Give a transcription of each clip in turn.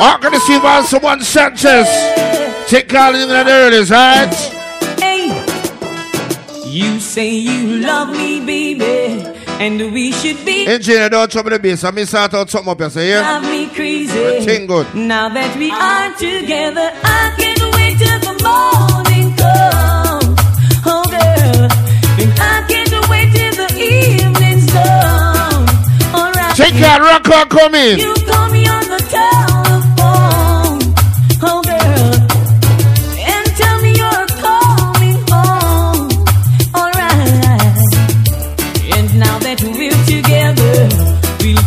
I'm gonna see about someone Sanchez. Take all in the earlies, right? Hey, you say you love me, baby, and we should be. Engineer, don't trouble the bass. I start out something up here, so yeah? Drive me crazy. Thing good. Now that we are together, I can't wait till the morning comes. Oh, girl, and I can't wait till the evening's done. Alright. Take that rock on, come in. You call me on the telephone.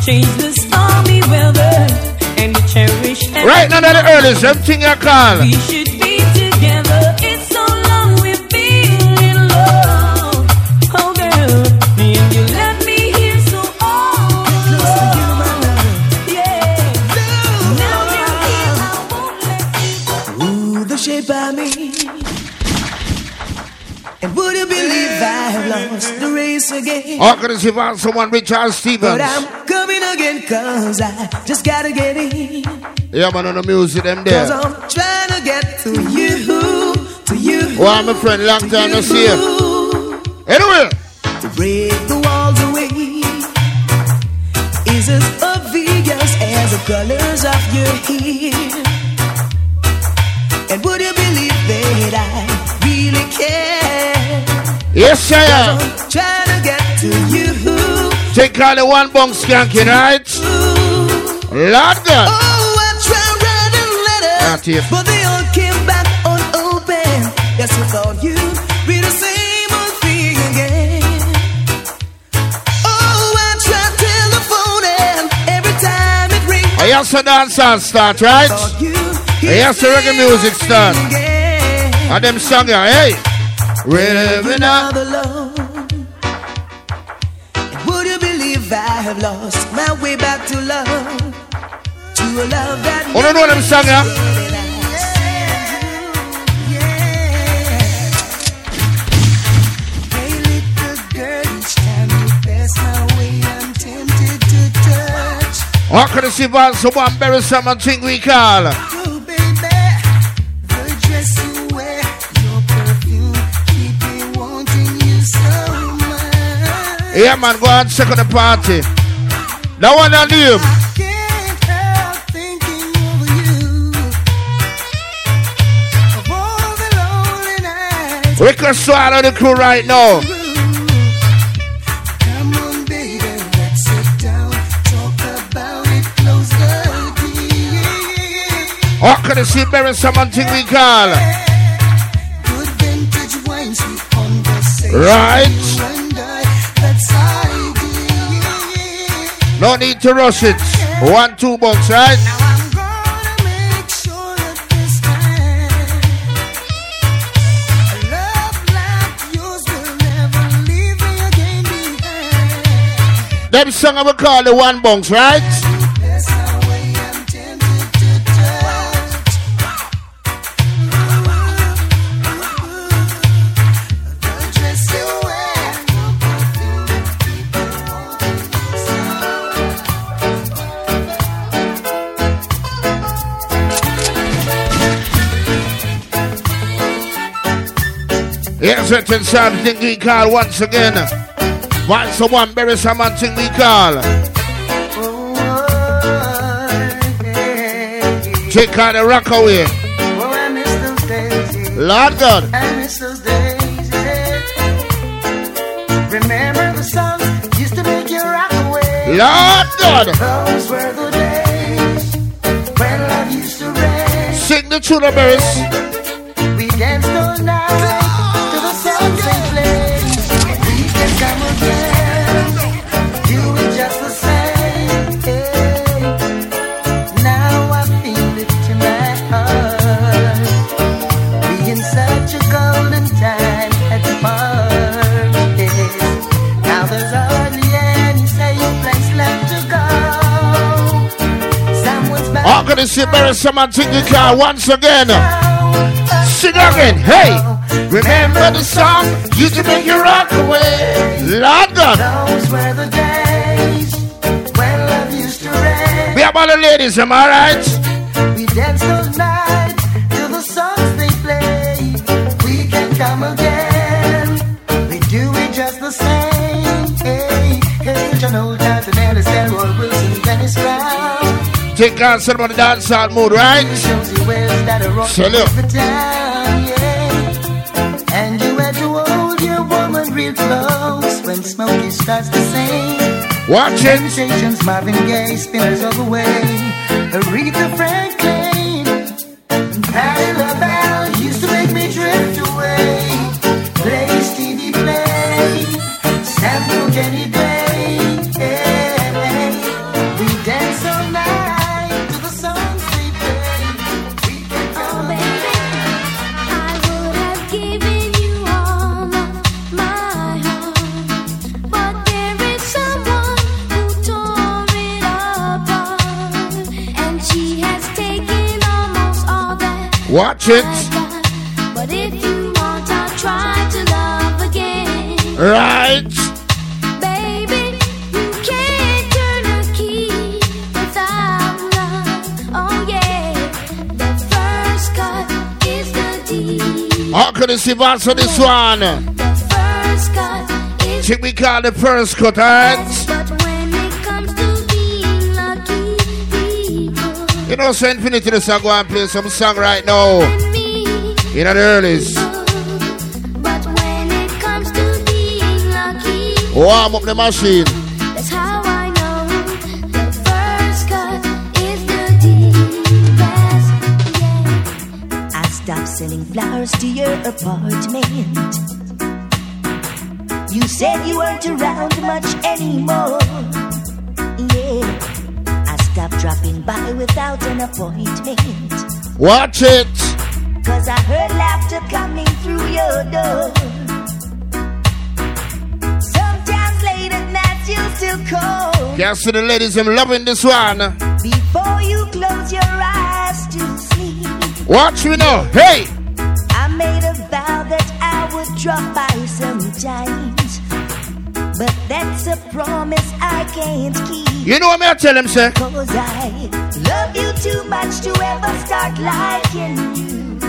Change the stormy weather and cherish every Right now, the earlies, everything you call. we should again? See about someone Richard Stevens. But I'm coming again cause I just gotta get in. Yeah, man, on the music, them Cause there. I'm trying to get to you, to you. Well, my friend, long time no see you. Anyway, To break the walls away is as obvious as the colors of your hair. And would you believe that I really care? yes, I am. I'm trying to get to you. Take all the one bunk skanking, right? Lord God. Oh, I tried writing letters, but they all came back unopened. Yes, I thought you'd be the same old thing again. Oh, I tried telephoning every time it rings. I the dance start, right? You I the reggae music start. again. And them song hey. Living up. Another love. Have lost my way back to love? To a love that Oh, no, no, them song here. Hey, little girl, each time you pass my way, I'm tempted to touch. I'm gonna see about someone bury something we call. Oh, baby, the dress you wear, your perfume, keep me wanting you so much. Yeah, man, go and check on the party. That one on you. Can't help thinking you. The. We can swallow the crew right now. Come on, baby, let's sit down, talk about it, close the deal. I'm gonna see bury something we call. Good vintage wine, sweet conversation. Right. No need to rush it. One, two bunks, right? Now I'm gonna make sure that this time, like will never leave me again behind. Them song we call the one bunks, right? Here's certain something we call once again. Once someone bury something we call. Take out the rock away. Oh, I miss those days. Lord God. I miss those days. Remember the songs used to make you rock away. Lord God. Those were the days when love used to reign. Sing the tune of verse. We danced all night going to see very romantic you car once again. Sing again, hey. Remember the song used to make you rock away. London. Those were the days when love used to. We have all the ladies, am I right? We dance those nights till the songs they play. We can come again. We do it just the same. Hey, hey, John Old Times and Alice Wilson, Dennis Brown. You ways that are Sell wrong it. every time, yeah. And you had to hold your woman real close when Smokey starts to sing. Watch it. Temptations, Marvin Gaye spins all the way. Aretha Franklin, Patti LaBelle Watch it. But if you want, I'll try to love again. Right. Baby, you can't turn a key without love. Oh yeah, first cut is the deed. How could you see what's on this one? The first cut is Check we call the first cut, alright? You know, so Infinity the song go and play some song right now. me. In the earlies. But when it comes to being lucky, Warm up the machine. that's how I know the first cut is the deepest. Yeah. I stopped selling flowers to your apartment. You said you weren't around much anymore. Without an appointment. Watch it. Cause I heard laughter coming through your door. Sometimes late at night you still call. See the ladies, I'm loving this one. Before you close your eyes to sleep. Watch me now. Hey. I made a vow that I would drop by sometimes. But that's a promise I can't keep. You know what I tell him, say? Cause I love you too much to ever start liking you.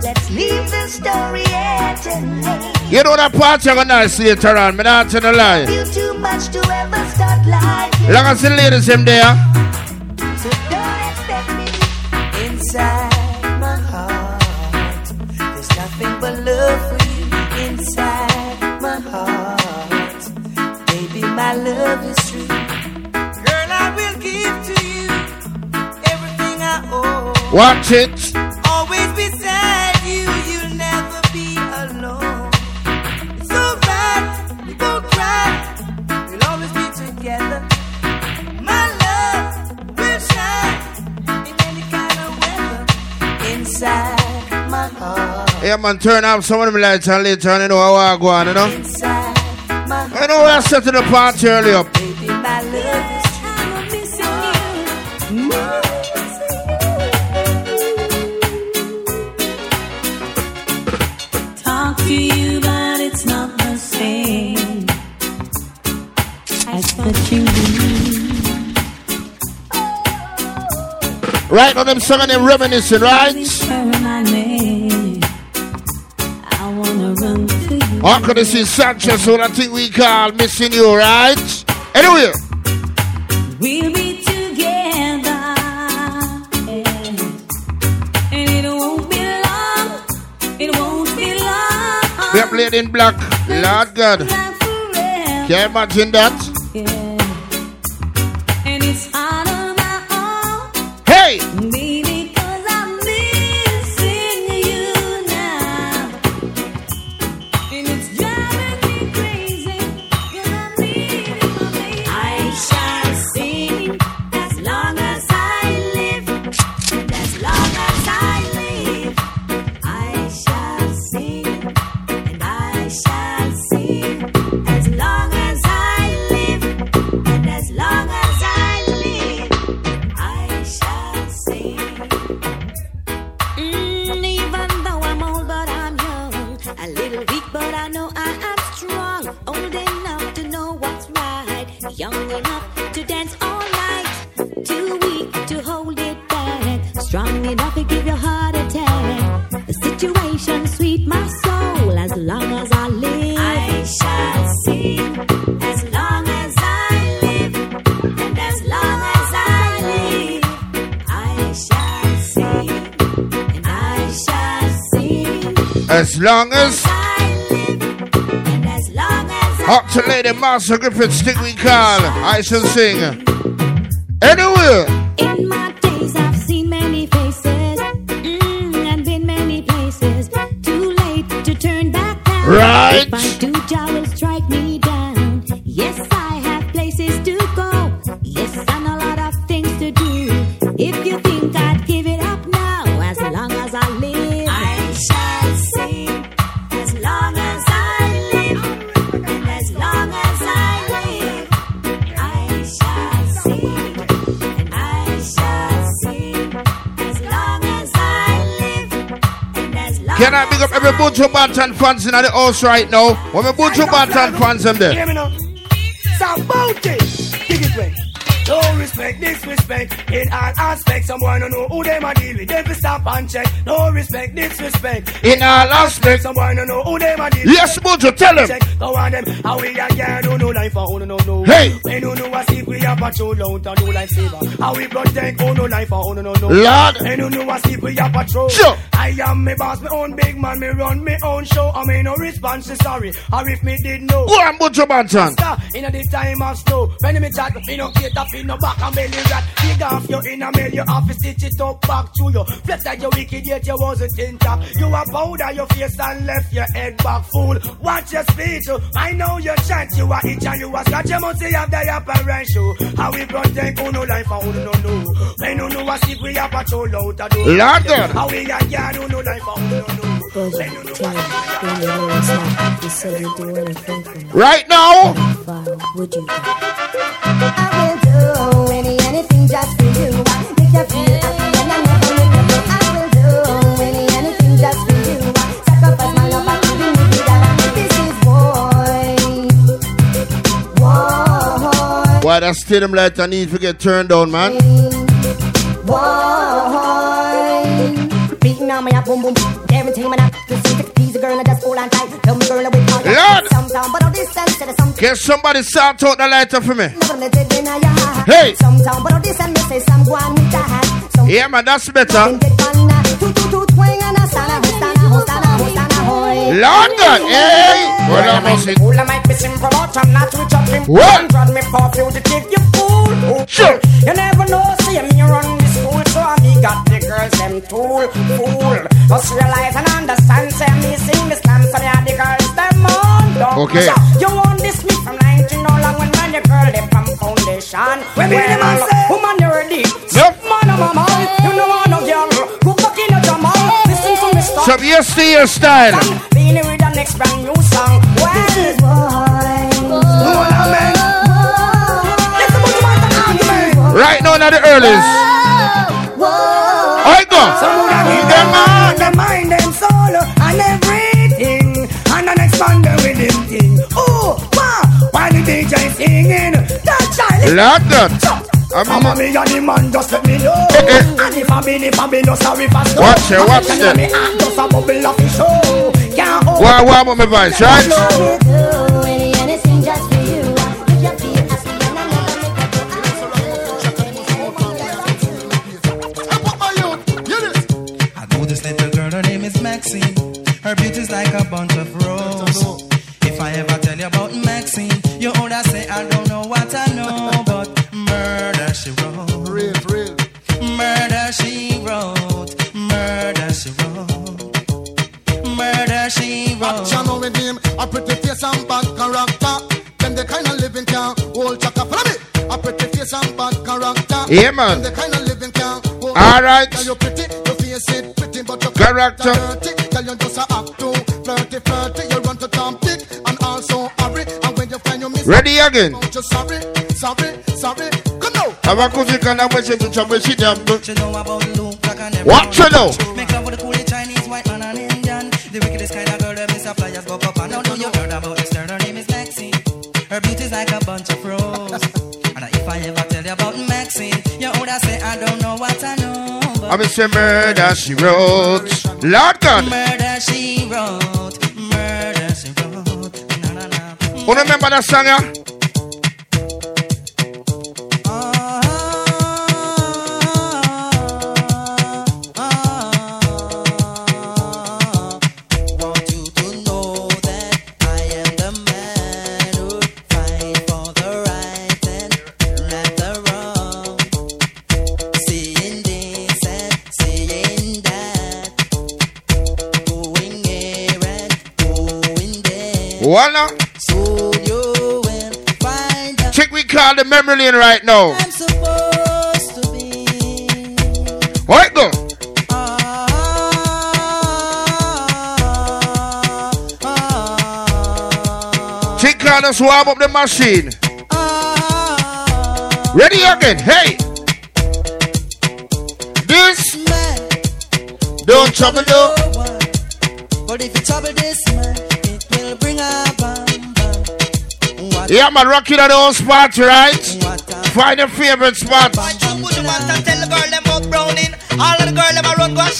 Let's leave the story at an end. You know that party I'm gonna see later on. Me not tell the lie. Love you too much to ever start liking Long as the ladies them there. So don't expect me inside my love is true. Girl, I will give to you everything I own. Watch it. Always beside you, you'll never be alone. It's alright, we won't cry. We'll always be together. My love will shine in any kind of weather. Inside my heart, Yeah, man, turn off some of them lights and later on, you know how I go on, you know? inside I know we're setting the party early up. baby, my love is you. talk to you, but it's not the same as what you. Right on them song and them reminiscing, right? How could you see Sanchez, what I think we call missing you, right? Anyway, We'll be together, and it won't be long. It won't be long. we are playing in black. Lord God. Can you imagine that? Long as I live, and as long as I up to Lady Master Griffith stick we call, I shall sing. Anywhere. In my days, I've seen many faces mm, and been many places. Too late to turn back now. Right. Every Buju Banton fans in the house right now? When my Buju Banton fans them there. Hear me now. Somebody, dig it way. No respect, disrespect in all aspects. Someone don't know who them a deal with. Them fi stop and check. No respect, disrespect In all aspects. Someone don't know who them a deal with. Yes, Buju, tell him. Go on them. How we a girl who no life for who no know. Hey. We oh, no know a secret we a patrol out and no life saver. How we protect who no life oh, for who no know. Lord. We no know a secret we a patrol. Sure. I am me boss, me own big man, me run me own show. I mean no response sorry. Or if me did know. Go on, Banton. Star in the time of snow. When me chat, me no get up in no back and belly rat. Dig off your inner mail, you have to stitch it up back to you. Flex like you wicked, yet you wasn't in top. You a powder your face and left your head back fool. Watch your speech, oh. I know your chance. You a itch and you a scratch. You must have the apparent show. How we protect who no life and no know. When you know a secret, we a patrol out a door. Lord God. How we a yard who no life and know. When you when you know it's not, you said you'd do anything for me. Right now. Fine, would you? I will do any anything just for you. Make you feel happy and I never make you blue. I will do any anything just for you. Sacrifice my love, I couldn't live without. This is war, war, Why that stadium light I need to get turned on, man. war. Beating on my boom boom, guarantee my to see the piece of girl and just hold on tight. Tell me girl with all your Lord. some sound, but all this sense to the some. Can somebody sort out the lighter for me? Never let it in your heart. Hey. Some sound, but all this and me say some go on with the hat. Yeah, man, that's better. Eh. Lord God, hey! Well, I must say, Fool, I might be simple, but I'm not rich up him. What? Drag me for fugitive, you fool. Sure. You never know, see me the girls them tool, fool. Just realize and understand, say me sing this dance, so me the girls them on. Don't Okay. push up. You want this me from 19 no long when man, the girl them from foundation. When me the man say, woman you ready? Yep. Man, I'm a man, you know want no girl. Go back in your jamal, listen to me stop. some yes to your style. Beenie with the next brand new song. Well, Right now, in the earlies. I go. them mind, them mind, them soul, and everything, and an expander with him thing. Oh, wow, while the DJ singing, that child. Lord God. I Mama mean, me and the man just let me know eh. And if I be if I be no sorry for snow Watch it, watch it. just a bubble of the show Can't hold why, why my voice, right? Her beauty's like a bunch of roses. If I ever tell you about Maxine, you older say I don't know what I know, but murder she wrote. Real, real. Murder she wrote. Murder she wrote. Murder she wrote. Action with him, a pretty face and bad character. Them the kind of living can hold chaka. Follow me. A pretty face and bad character. Yeah, man. Them the kind of living can hold. All right. Girl, you pretty, your face it pretty, but your Character. Ready again. Oh, sorry, sorry, sorry. Come now. Abakuzikana mweche tuchamweshi jambo. What you know about Luke Black and every What you know? Make love with coolest Chinese, white man and Indian. The wickedest kind of girl that Mr. Flyers go up and down. Know you heard about this girl, her name is Maxine. Her beauty's like a bunch of and if I ever tell you about Maxine, you older say I don't know what I know. I'm say murder she wrote. Lord God. murder You remember that song, yeah? Memory lane right now. I'm supposed to be. Right go. Ah, ah, Think call us warm up the machine. ah. Ready again. Hey. This Man, don't trouble no one. But if you trouble this Yeah, man, at the old spot, right? Find your favorite spot.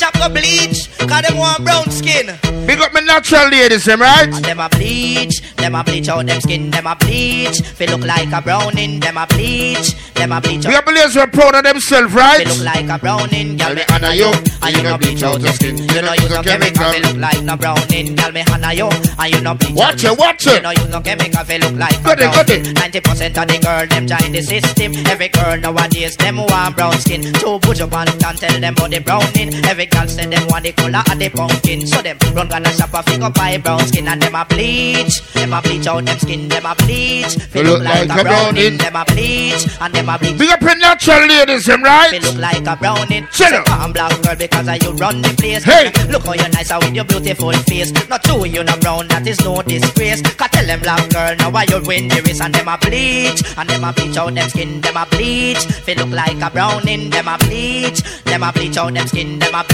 A run go and shop go bleach. Cause them want brown skin. Big up my natural ladies, them right? And them a bleach, them a bleach out them skin, them a bleach. They look like a browning, them a bleach, them a bleach We out. have ladies who are proud of themselves, right? They look like a browning, girl me honor you, and you no bleach out your skin. You You no no use use no no chemical, chemical. look like no browning, girl me honor you, and you no bleach Watch it, watch You it. no use no chemical, feel look like a it, got it. browning. Ninety percent of the girl them join the system. Every girl nowadays them want brown skin. Two push up and tell them about the browning. Every girl say them want the color of the pumpkin. So them run gonna shop a figure buy brown skin and them a bleach. Them a bleach out them skin, them a bleach. Feel look like a browning. Them a bleach and them a bleach. Big up your natural ladies, them right? look like a browning. Say, up. Come black girl because of you run the place. Hey. Look how you nice out with your beautiful face. Not true, you no brown, that is no disgrace. Cause tell them black girl now why you win the race and them a bleach. And them a bleach out them skin, them a bleach. Feel look like a browning, them a bleach. Them a bleach out them skin, them a bleach.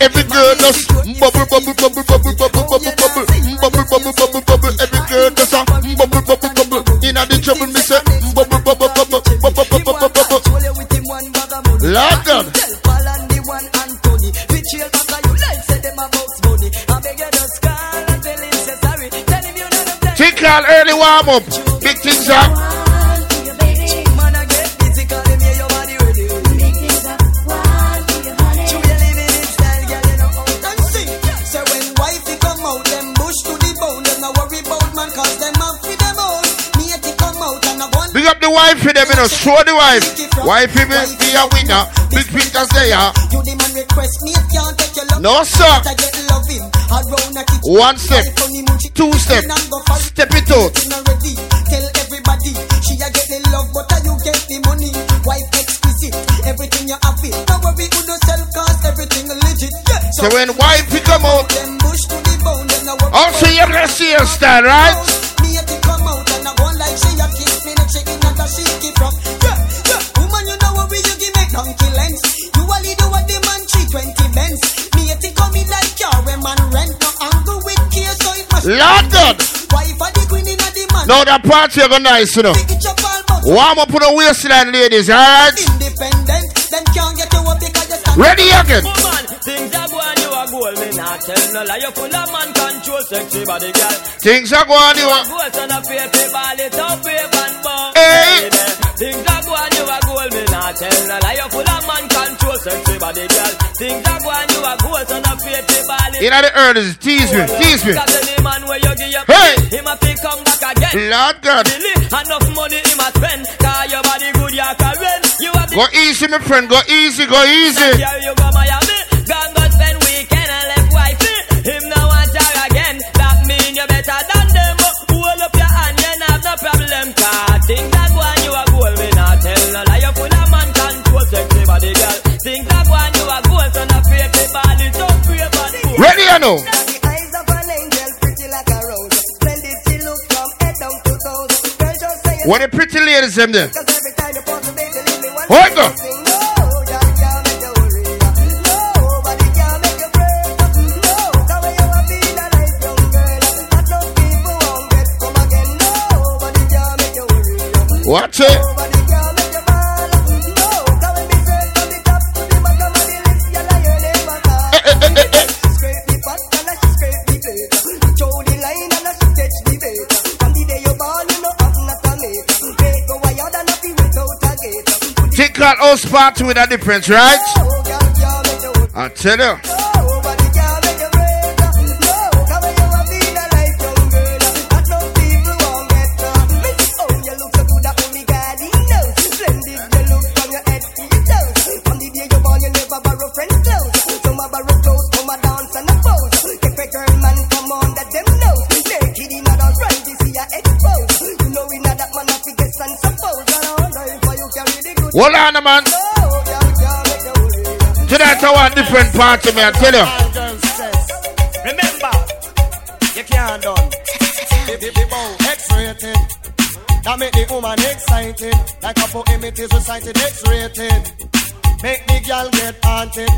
Every girl just bubble, bubble, bubble, bubble, bubble, bubble, bubble, bubble, bubble, bubble, bubble. Every girl just a bubble, bubble, bubble. Inna the trouble, me say bubble, bubble, bubble, bubble, bubble, bubble, bubble. Lord God. Think all early warm up. Big things up. Big up the wife for them, you know. Show the wife. Wifey will be a winner. Big pictures there. You the man request me, if can't take your love. No, sir. I get loving. Around a kitchen. One step, two step, step it out. Tell everybody she a get the love, but you get the money. Wife exquisite, everything you have it. Don't worry, who no sell cause everything legit. So when wifey come out, them bush to the bone, Now that party you go nice, you know. Pick it up all Warm up on the waistline, ladies, alright? independent. Then can't get you up because you stand. Ready again. Woman, things are going, you are gold, me not tell no lie. You full of man control, sexy body girl. Things are going, you are. Gold son of paper, ball it up, paper and ball. Hey. Things are going, you are gold, me not tell no lie. You full of man control, sexy body girl. Things are going, you are gold, son of paper, ball it In the earnest, tease me, tease me. Cause any man where you give your Hey. Him a pick come back again. Lord God. Billy, enough money him a spend. Cause your body good, you can rent. You have the Go easy, my friend. Go easy, go easy. Yeah, you go Miami, gone go spend weekend and left wifey. Him no want her again. That mean you better than them. Oh, hold up your hand, you have no problem. Cause things that go on, you a goal. Me not tell no lie. You full of man control, sexy body girl. Things that go on, you a goal. So no fear, body, don't fear, body. Ready or no? What the pretty ladies them there? cause every time you call house party with a difference, right? I tell you. Hold on, man. Tonight I want different party, me. I tell you. Remember, you can't done. X-rated. That make the woman excited. Like a poem it is recited X-rated. Make the girl get haunted.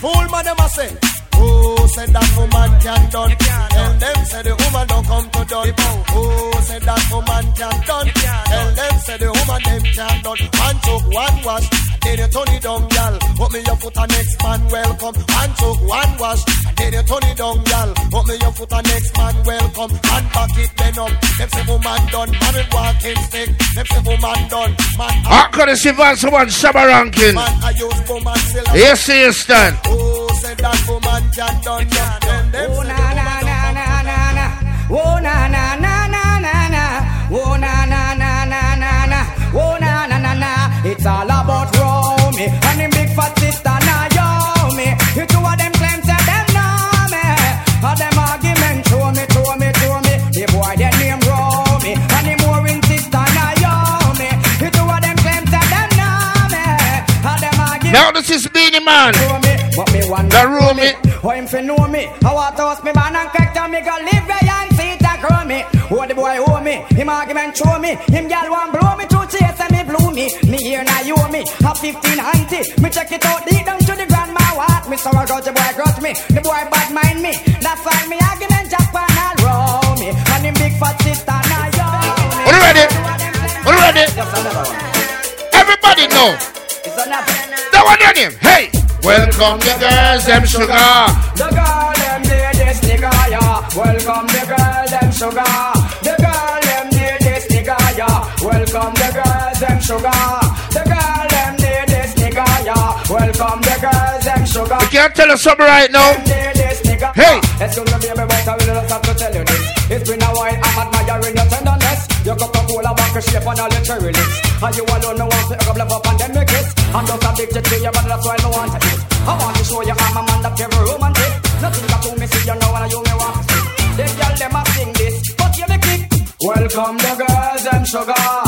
Fool man them a say. Who said that woman can done? Tell them say the woman don't come to done. Who said that woman can done? Tell them say the woman them can done. One took one wash, then you turn it down, gal. Put me your foot and next man welcome. One took one wash, then you turn it down, gal. Put me your foot and next man welcome. And back it then up. Them say woman done, man with walking stick. Them say woman done, man. How could you see someone Shabba ranking? Man, I use woman. Yes, yes, stand. Who said that woman can done? Then them Oh na na na na na na. Oh na na na na na na. Oh na na na na na na. Oh na na na na. It's all about Romy and him big fat sister Naomi. You two of them claim say them know me. All them argument show me, show me, show me. The boy their name Romy and him more in sister Naomi. You two of them claim say them know me. All them argument. Now this is Beenie Man. Me, but me want The room it. Oh, him fi know me. I want to host me man and crack to me go live where and see it a grow me. Oh, the boy owe me. Him argument show me. Him gal want blow me to chase and me blew me. Me here now you owe me. A 15 auntie. Me check it out deep down to the grandma what. Me sorrow grudge the boy grudge me. The boy bad mind me. That's why me argument Japan all row me. And him big fat sister now yo me. Are you ready? Are you ready? Just. Everybody know. It's another. That one your name. Hey. Welcome the girls, them sugar. The girl them need this nigga, yeah. Welcome the girl them sugar. The girl them need this nigga, yeah. Welcome the girls them sugar. The girl them need this nigga, yeah. Welcome the girls them sugar. You can't tell us something right now. Need this nigga. Hey. Excuse me, baby, but I will just have to tell you this. It's been a while, I'm admiring your tenderness. Your Coca-Cola back a shape and all your cherry lips. And you alone, no one to up up and then make it. I'm just addicted to you, but that's why I want to. I want to show you I'm a man that very romantic. Nothing got to me, see you know when you me want to see. The girl them a sing this, but you the kick. Welcome the girls, them sugar.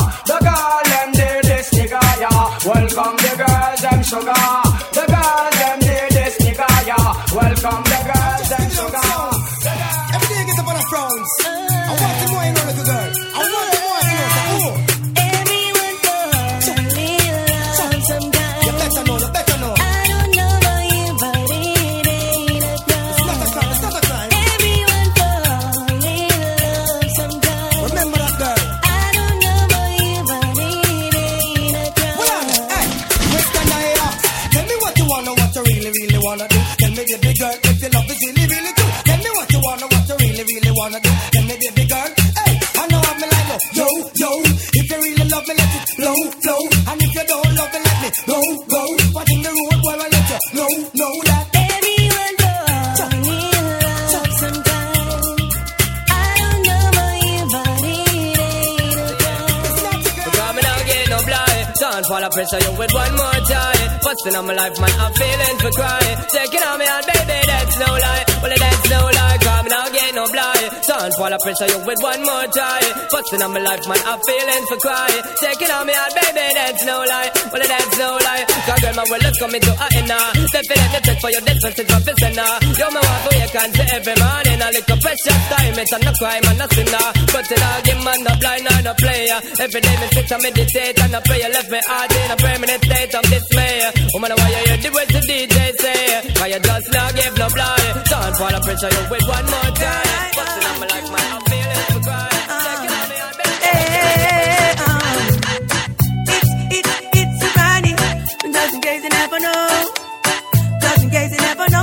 You with one more time Busting on my life man I'm feeling for crying. Taking on me out baby that's no lie. Well that's no blind Don't fall a pressure you with one more time Busting on my life man I'm feeling for crying Taking on me out baby that's no lie. Well that's no lie. Cause girl my well let's come into a? Inner Definitely take for your difference it's my sinner You're my wife you can't see every morning. A little precious time it's a no crime and a sinner But it all give man no blind or no player. Every day me sit and meditate and I pray left me heart in a permanent state of dismay. Woman why you hear the words the DJ say? Why you just not give no blind Don't fall a pressure you with one more time. Busting on my life Just in case you never know. Just in case never know.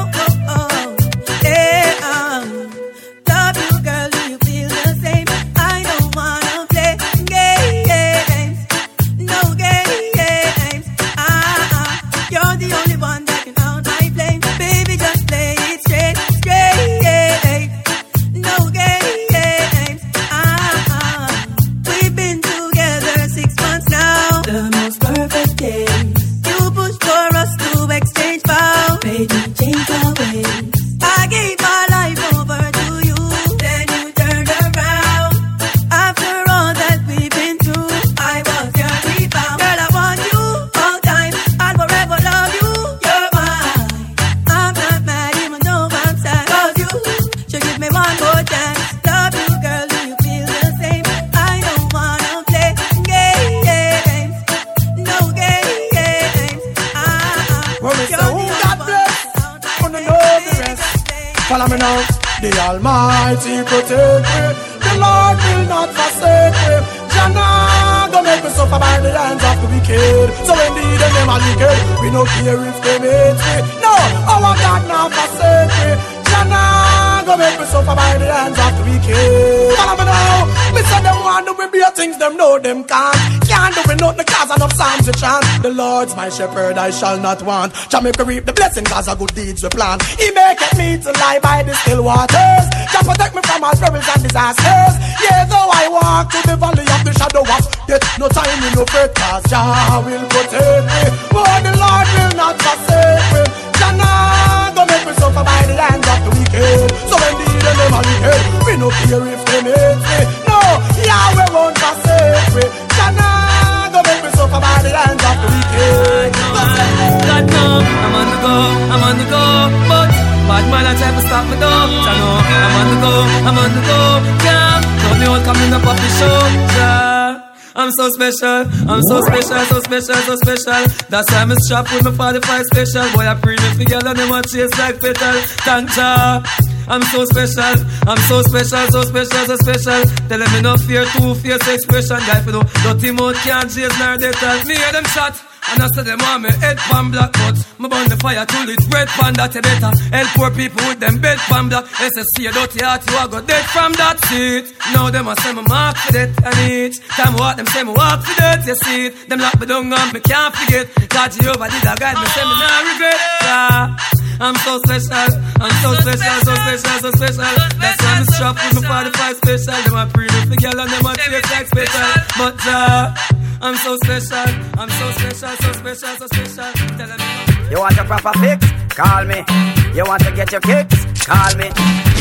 My shepherd, I shall not want. Jamaica reap the blessings as a good deeds we plan. He maketh me to lie by the still waters. Just protect me from all perils and disasters. Yeah, though I walk through the valley of the shadow of death, no time in no fret, cause Jah will protect me. But the Lord will not forsake me. Jah nah go make me suffer by the hands of the wicked. So when the evil them are wicked, we no fear if to. I know I'm on the go, I'm on the go, yeah. Don't me up off the show, yeah. I'm so special, I'm so special, so special, so special. That's why I'm strapped with my 45 special. Boy, I pre me together, them want chase like petal. Thank ya. I'm so special, I'm so special, so special, so special. Tell them no fear, two fierce expression. Guy, for no dirty mouth can't chase nor they tell me hear them shot. And I said them want me head pan black but Me burn the fire till it's red pan that you better Help poor people with them bed pan black. SSC a dirty heart you a go dead from that seat. Now them a say me mark for that and each Time walk them say me walk for that you see. It Them lock me down and me can't forget. God Jehovah did a guide me say me nah regret. Yeah. I'm so special, I'm so special, so special, so special. That's why I'm strapped with my 45 special. Them a pre the girl and them a taste like special. But uh, I'm so special, I'm so special, so special, so special. Tell You want a proper fix? Call me. You want to get your kicks? Call me.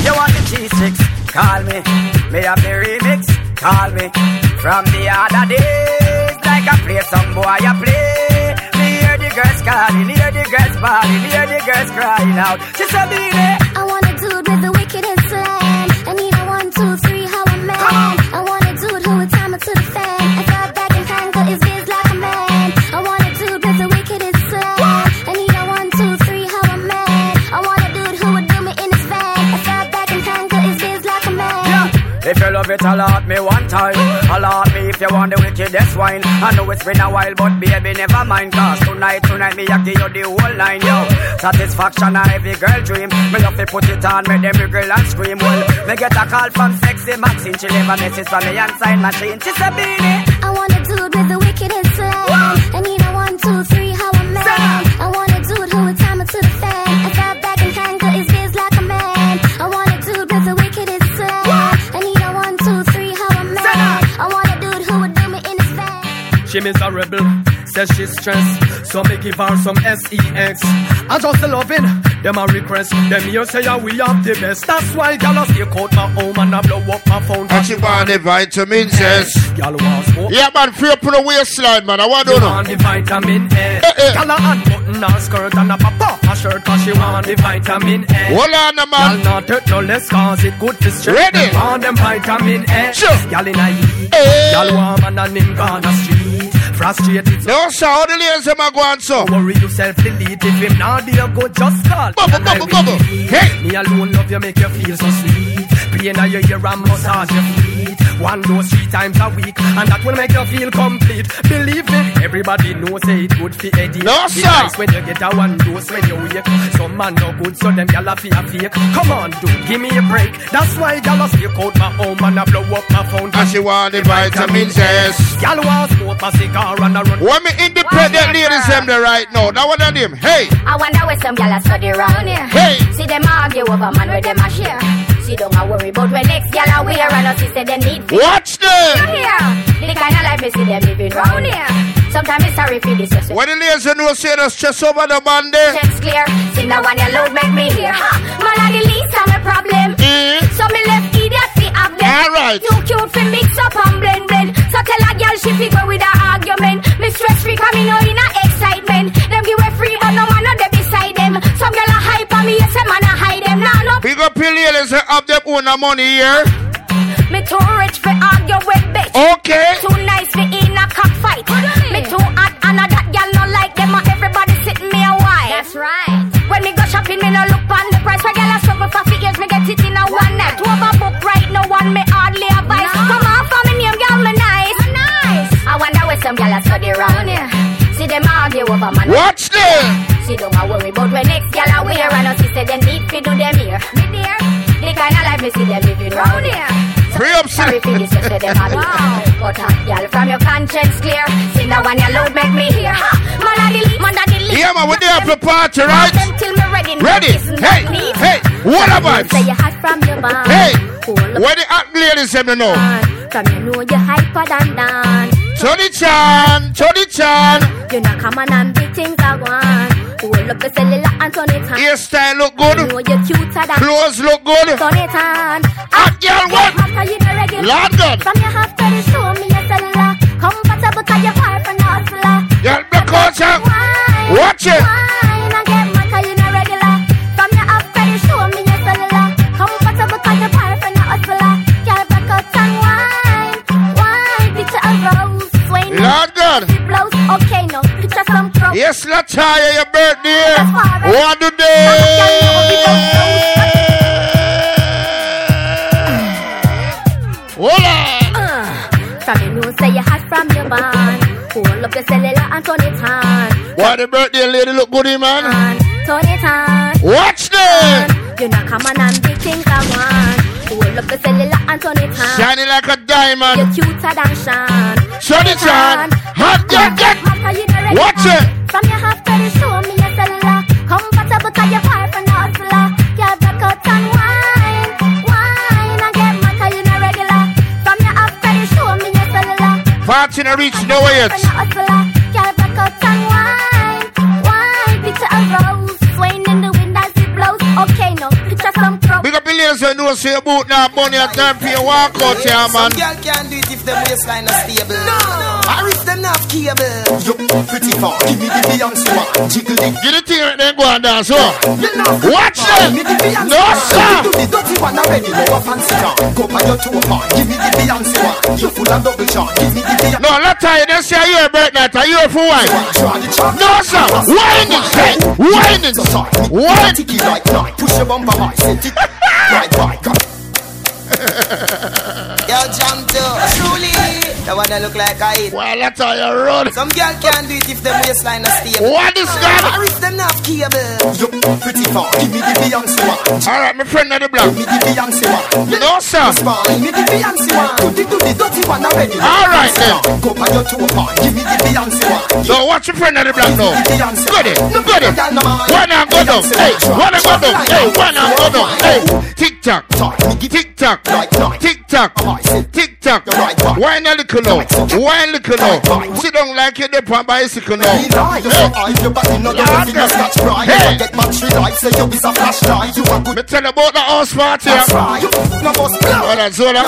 You want the G6? Call me. Me have the remix? Call me. From the other days, like I play some boy, I play. Me hear the girls calling, hear the girls bawling, hear the girls crying out. She said, Beenie. Love it, alert me one time. Alert me if you want the wickedest wine. I know it's been a while, but baby, never mind. Cause tonight, tonight, me, I give you the whole line, yo. Satisfaction, a every girl dream. Me love to put it on, make them girl and scream. Well, me get a call from sexy Maxine. She leave a message for me and sign machine. She said, Beenie. I want a dude with the wickedest slang. I need a one, two, three, She miserable, says she's stressed. So me give her some sex. I just the loving, them a request. Them here say yeah, we have the best. That's why y'all a stay out my home and I blow up my phone. And she want the vitamins, yes. Y'all want smoke. Yeah, man, free up on the waistline, man. I want to know. want the vitamin A. Eh, eh. Y'all a unbutton her skirt and a pop off her shirt cause she want the vitamin A. Hold on, man. Y'all not hurt no less cause it good to stretch. Ready? Them want them vitamin A. Sure. Y'all in a heat. Eh. Y'all want man and him gone a street. Frustrated. No, sir, how the ladies them a go so? Don't worry yourself, delete if him not there good, just call. Bubble, I bubble, bubble. Hey. Me alone love you, make you feel so sweet. Pain in your ear and massage your feet. One dose three times a week, and that will make you feel complete. Believe me, everybody knows say it good for Eddie. No, It's sir. nice when you get a one dose when you wake. Some man no good, so them gyal a feel fake. Come on, dude, give me a break. That's why gyal a stick out my home and I blow up my phone. And she want the vitamins, yes. Gyal want smoke a cigar and a run. What me independent ladies them there right now? That one of them. Hey, I wonder where some gyal a study round here. Hey. See them argue over man where them a share. See don't a worry about when next gyal a wear and us say them need. watch You them. hear? The kind of life me see them living round here. Sometimes it's sorry for this. just When the ladies you know say the stress over the man there. Checks clear. See now when your load make me hear. Ha! Man are the least of my problem. Eh? So me left idiot fi have them. Alright. Too cute fi mix up and blend blend. So tell a girl she fi go with her argument. Me stress free 'cause me know in a excitement. Them not no. Big up your ladies and have them own the money here. Me too rich for argue with bitch. Okay. Too nice for in a cockfight. Me too hot and a that girl no like them. Everybody sit me a while. That's right. When me go shopping, me no look on the price. Where girl I struggle for few years, me get it in a one, net. Two of night. book right, no one me hardly advise. No. Come on, for me name, girl, me nice. Me nice. I wonder where some girl I study round here. See them argue over man. Watch this. See don't a worry about when next gal a wear and us say them need fi do them here. Me dear, the kind of life me see them living round here. Free up, Sorry for this, you say them a wow. But hot gal from your conscience clear. See now when your load make me hear. Ha, man a delete, man a delete. Yeah, man, we're there for party, right? Them till me ready. no Ready? Hey, hey, what about? me Say you hot from your band. Hey, Hold up where the hot ladies them to know? From you know you hyper than Dan. Tony Chan, Tony Chan. You know come on and big things I want. Up the cellular and turn it on. Hairstyle look good. You know you're cuter than Clothes look good. Turn it on. Hot girl, what? Hotter you the regular. Lord God. From your half to the show me your cellular. Comfortable cause you're far from the hustler. Girl, the culture. Watch it. Wine and get mad cause you the regular. From your half to the show me your cellular. Comfortable cause you're far from the hustler. Girl, back out and wine. Wine, picture a rose. Swing Lord God. blouse. Okay, no, picture some. Yes, Lataya, your birthday. What do Hola. Uh, from your nose say you hot from your band. Hold up your cellular and turn it on. Why the birthday lady look good, eh, man? Turn it on. Watch this. You know come on and big things I want. Up your cellular and turn it on. Shining like a diamond. You're cuter than Sean. Turn it on. Hot girl, get. Watch it. From your half to the show me your cellular. Comfortable cause you're far from the hustler. Girl, back out and wine. Wine and get mad cause you're regular. From your half to show me your cellular. Party no reach nowhere yet. Ladies who know say your boot now, bunny at time for your walk out here, man. Some girl can't do it if them waistline are stable. No, or if them not cable. You pretty far, give me the Beyonce one. Jiggle it. Get the thing right there, go and dance, oh. You know, Watch Give them. me the Beyonce No, sir. You do the dirty one already, no fancy car. Go by your toe part, give me the Beyonce one. You full of double charm, give me the Beyonce No, Lataya, they say your birthday, it's a year for wine. No, sir. Wine it, hey. Wine it. Wine. Ticky like night, push your bumper high, set it right, right, go. Yo, jam too. Truly, the one that look like I eat. Well, that's how you run. Some girl can't do it if them waistline are stable. What is that? Or if them not cable. You pretty far, give me the Beyonce one. All right, my friend on the block. Give me the Beyonce one. No, sir. Give me the Beyonce one. Do the, do the dirty one already. All right, fancy then. Go by your toe part, give me the Beyonce one. So watch your friend on the block now. Good it, good it. One and go down. Hey, one and go down. Hey, one and go down. Hey, tick tock, tick tock, tick tock, tick tock. Wine a little now. Wine a little now. Sit down like you're there on bicycle now. He lie, you your body no the in a scotch. Hey. You get battery life, say you is a. You a good Me tell you about the house party. That's right. You no must blow. That's all I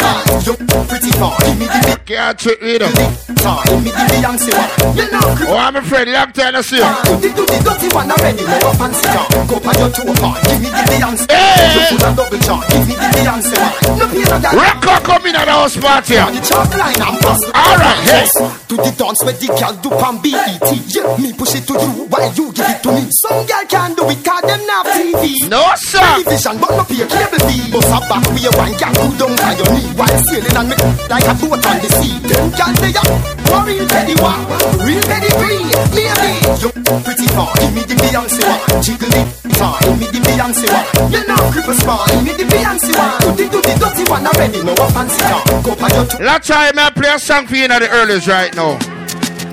You pretty far, give me the big can't trick me though. Give me the Beyonce one. You know, Oh, I'm afraid long time to see you. do do the dirty one already. No fancy car. Go by your toe part. Give me the Beyonce. Hey. You full of double. Give me the Beyonce one. No pay no gal. Record coming at the house party. The chalk line and pass. All right, hey. To the dance where the gal do pan BET. Yeah, me push it to you while you give it to me. Some gal can do it 'cause them not TV. No, sir. Television, but no pay cable fee. Bust a back with one gal who don't by your knee while sailing and me like a boat on the sea. Them gal they up, for real teddy one, real teddy free. Maybe you pretty far, give me the Beyonce one, jiggle it time, give me the Beyonce one. You know cripple spine, give me the Beyonce one. Do the do the dirty one already, no a fancy car. Go by your toe. Last time I play a song for you in the earliest right now.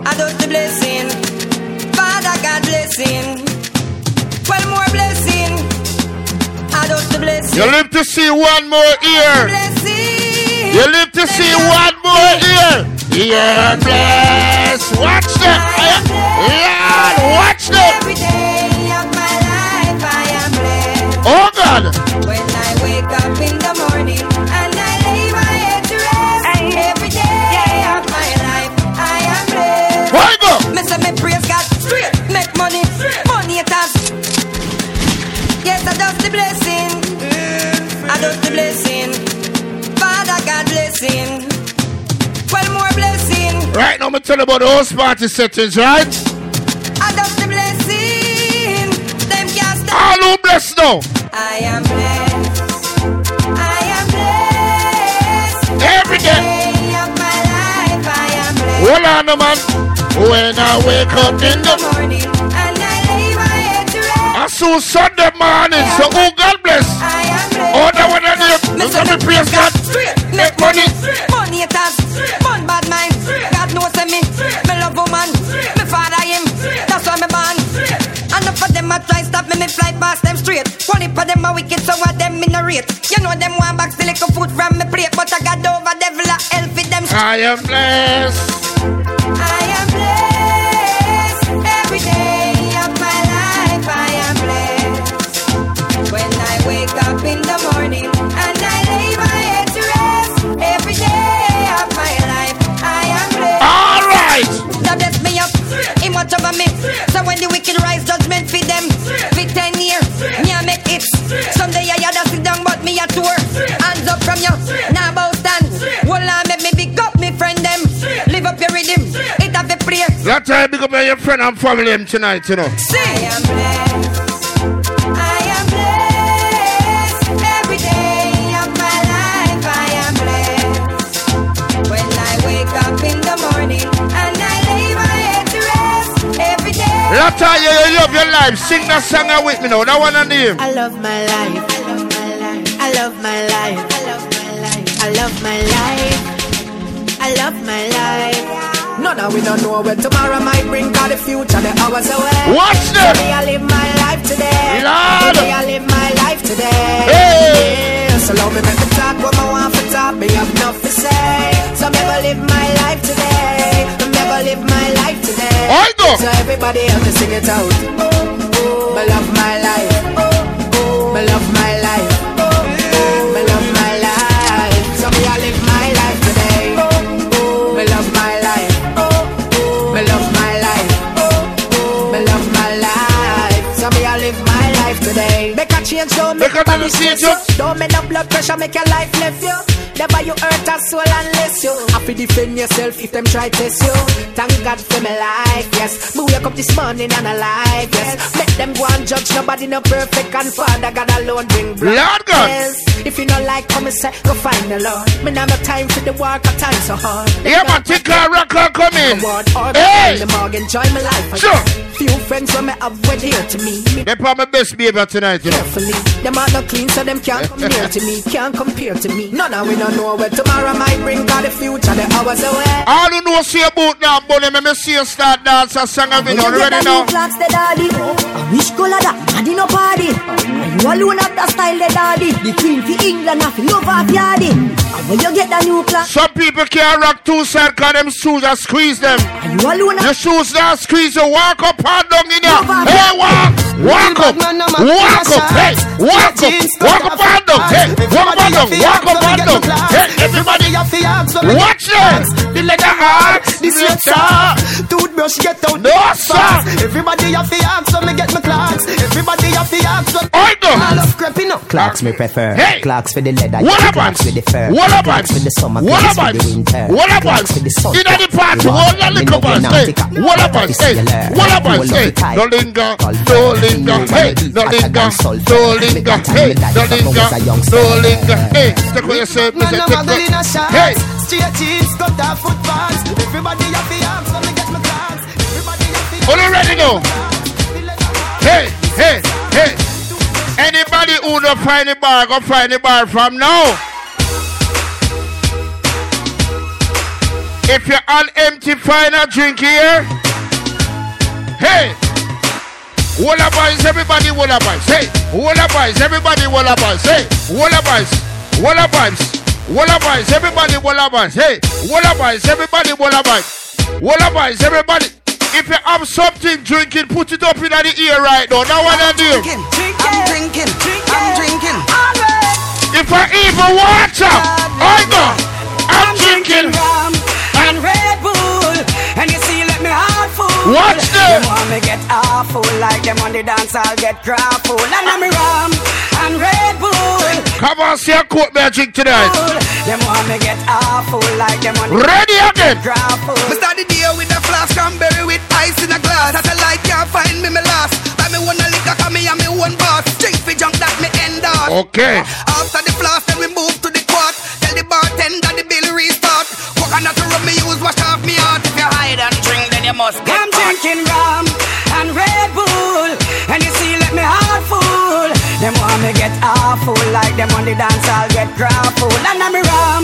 I just the blessing. Father God blessing. Well more blessing. I just the blessing. You live to see one more year. Blessing. You live to see one more year. You're blessed. Watch that. Lord, watch that. Every day of my life I am blessed. Oh, God. When I wake up in the morning Why go? Me say me praise God straight, make money, money it has. Yes, I just the blessing. I just the blessing. Father God blessing. Well more blessing. Right now, I'm gonna tell you about the house party settings, right? I just the blessing. Them can't stop. All who blessed now. I am blessed. I am blessed. Every day. Day of my life I am blessed. Hold on, no, man. When I wake up in the morning and I lay my head to rest. I saw Sunday morning, so oh God bless. Oh, that one I name. Look at me praise God. Make money, money haters, man bad mind. God knows me, me love woman, me father him. That's why me born. Enough of them a try stop me, me fly past them straight. One of them a wicked, so what them in a rate. You know them want back the little food from me plate, but I got over devil a hell for them. I am blessed. I wake up in the morning and I lay my head to rest. Every day of my life, I am blessed. All right. God bless me up, Him watch over me. So when the wicked rise, judgment for them. For ten years, me I make it. Someday I had sit down, but me a tour. Hands up from you, now bow stand. Well, I make me big up me friend them. Live up your rhythm, it have a play. That time, big up your friend and family them tonight, you know. Say I am blessed. Every day. Lata, you, you love your life. Sing that song with me now. That one and name. I love my life. I love my life. I love my life. I love my life. I love my life. No, no, we don't know where tomorrow might bring, cause the future, the hours away. Watch So them. me, I live my life today. Lord. Me, I live my life today. Hey. Yeah, so long me make me talk what I want for talk, me have enough to say. So me ever live my life today. Never live my life today. I. So everybody help me sing it out. Me love my life. Me love my life. Love my life. So me I live my life today. Love my life. Love my life. Love my life. So me I live my life today. Make a change, don't make a change. Don't make no blood pressure, make your life left you. Never you hurt a soul unless you have to defend yourself if them try test you. Thank God for my life, yes. Me wake up this morning and alive, yes. Make them go and judge nobody no perfect and Father God alone bring Lord God. If you don't like come and say, go find the Lord. Me now no time for the work, a time so hard. Yeah, man, take a record come in. Hey. the morgue, enjoy my life. Sure. Few friends when me have were dear to me. Me They probably best behavior tonight, you know. carefully. Them are not clean, so them can't come near to me. Can't compare to me. None of we don't know where tomorrow might bring. Cause the future, the hours away. All you know see about now, Bonnie, me me see you start dance a song of it. You ready now? Clocks the daddy. I wish color that daddy no party. And you alone have the style the daddy. The queen for England have to love off yardy. And when you get the new clock, Some people can't rock two sides cause them shoes are squeeze them. you alone Your shoes not squeeze you. Walk up and down in there. Hey, walk. Walk up. Walk up. Hey, walk up. Walk up and down. Hey, walk up and down. Walk up and down. Hey, everybody. Watch it. The leather axe. This your star. Toothbrush get out. No, sir. Everybody have to ask so me get my clocks. Everybody have to ask so I know. I love creeping up. Clocks me prefer. Hey. Clocks for the leather. What about- Clocks for the fur. what about- Clocks for the summer. what Clocks for about- the winter. what about- Clocks for the sun. In the party, You want hold the me liquor know boys. you Hey, naughty what about? This Hey, is your what about? Hold up Hey, the tie. no linger, Call no for linger. you, Hey, no linger, no linger. Hey, no up when I was a linger, no linger. Hey, stick with yourself. Man, Mr. I'm Tick- a in a shot. Hey, Straight jeans, cut off foot pants. Everybody have to ask so me get my. Everybody have to are you ready now? Hey, hey, hey. Anybody who don't find the bar, go find the bar from now. If you're on empty, find a drink here. Hey, Walla boys, everybody Walla boys. Hey, Walla boys, everybody Walla boys. Hey, Walla boys, Walla boys, everybody Walla boys. Hey, Walla boys, everybody Walla boys. Walla boys, everybody. If you have something drinking, put it up in the ear right now. Now what I do? I'm drinking, I'm drinking. If I even water, I go. I'm drinking. rum and Red Watch Them this. want me get awful, like them on the dance, I'll get grapple. And I'm rum and Red Bull. Come on, see a coat magic tonight. Them want me get awful, like them on the Ready again. grapple. Me start the day with a flask cranberry with ice in a glass. As a light can't find me, me last. Buy me one a liquor, cause me and me one boss. Drink for junk that me end on. Okay. After the flask, then we move to the quart. Tell the bartender the bill restart. Coconut rum me use, wash off me heart. If you hide and drink, then you you must get I'm drinking rum and Red Bull, and you see, let me heart full. Them want me get awful, like them on the dance, I'll get grappled. And I'm rum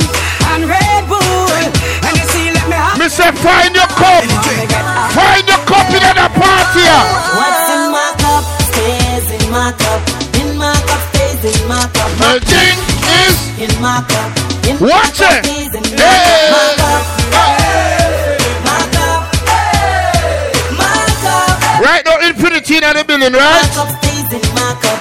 and Red Bull, and you see, let me heart Me say find your cup. Find your cup in the party. What's in my cup stays in my cup. In my cup stays in my cup. My thing is in my cup. In Watch my cup it. In the building, right? cup stays in my cup.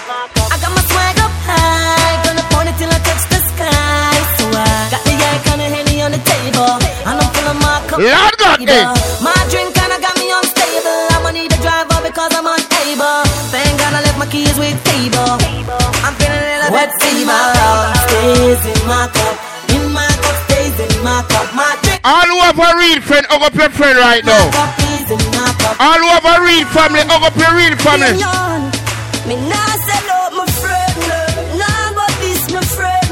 I got my swag up high, gonna point it till I touch the sky. So I got the icon of Henny on the table, and I'm full of my. Lord God, Table. eh. My drink kinda got me unstable. I'ma need a driver because I'm unable. Thank God I left my keys with table. I'm feeling a little bit fever. Stays in my cup, in my cup, stays in my cup. My drink All who have a real friend, hug up your friend right now. All have real family, hug up your real family. Me nah sell out my friend, nah but this my friend.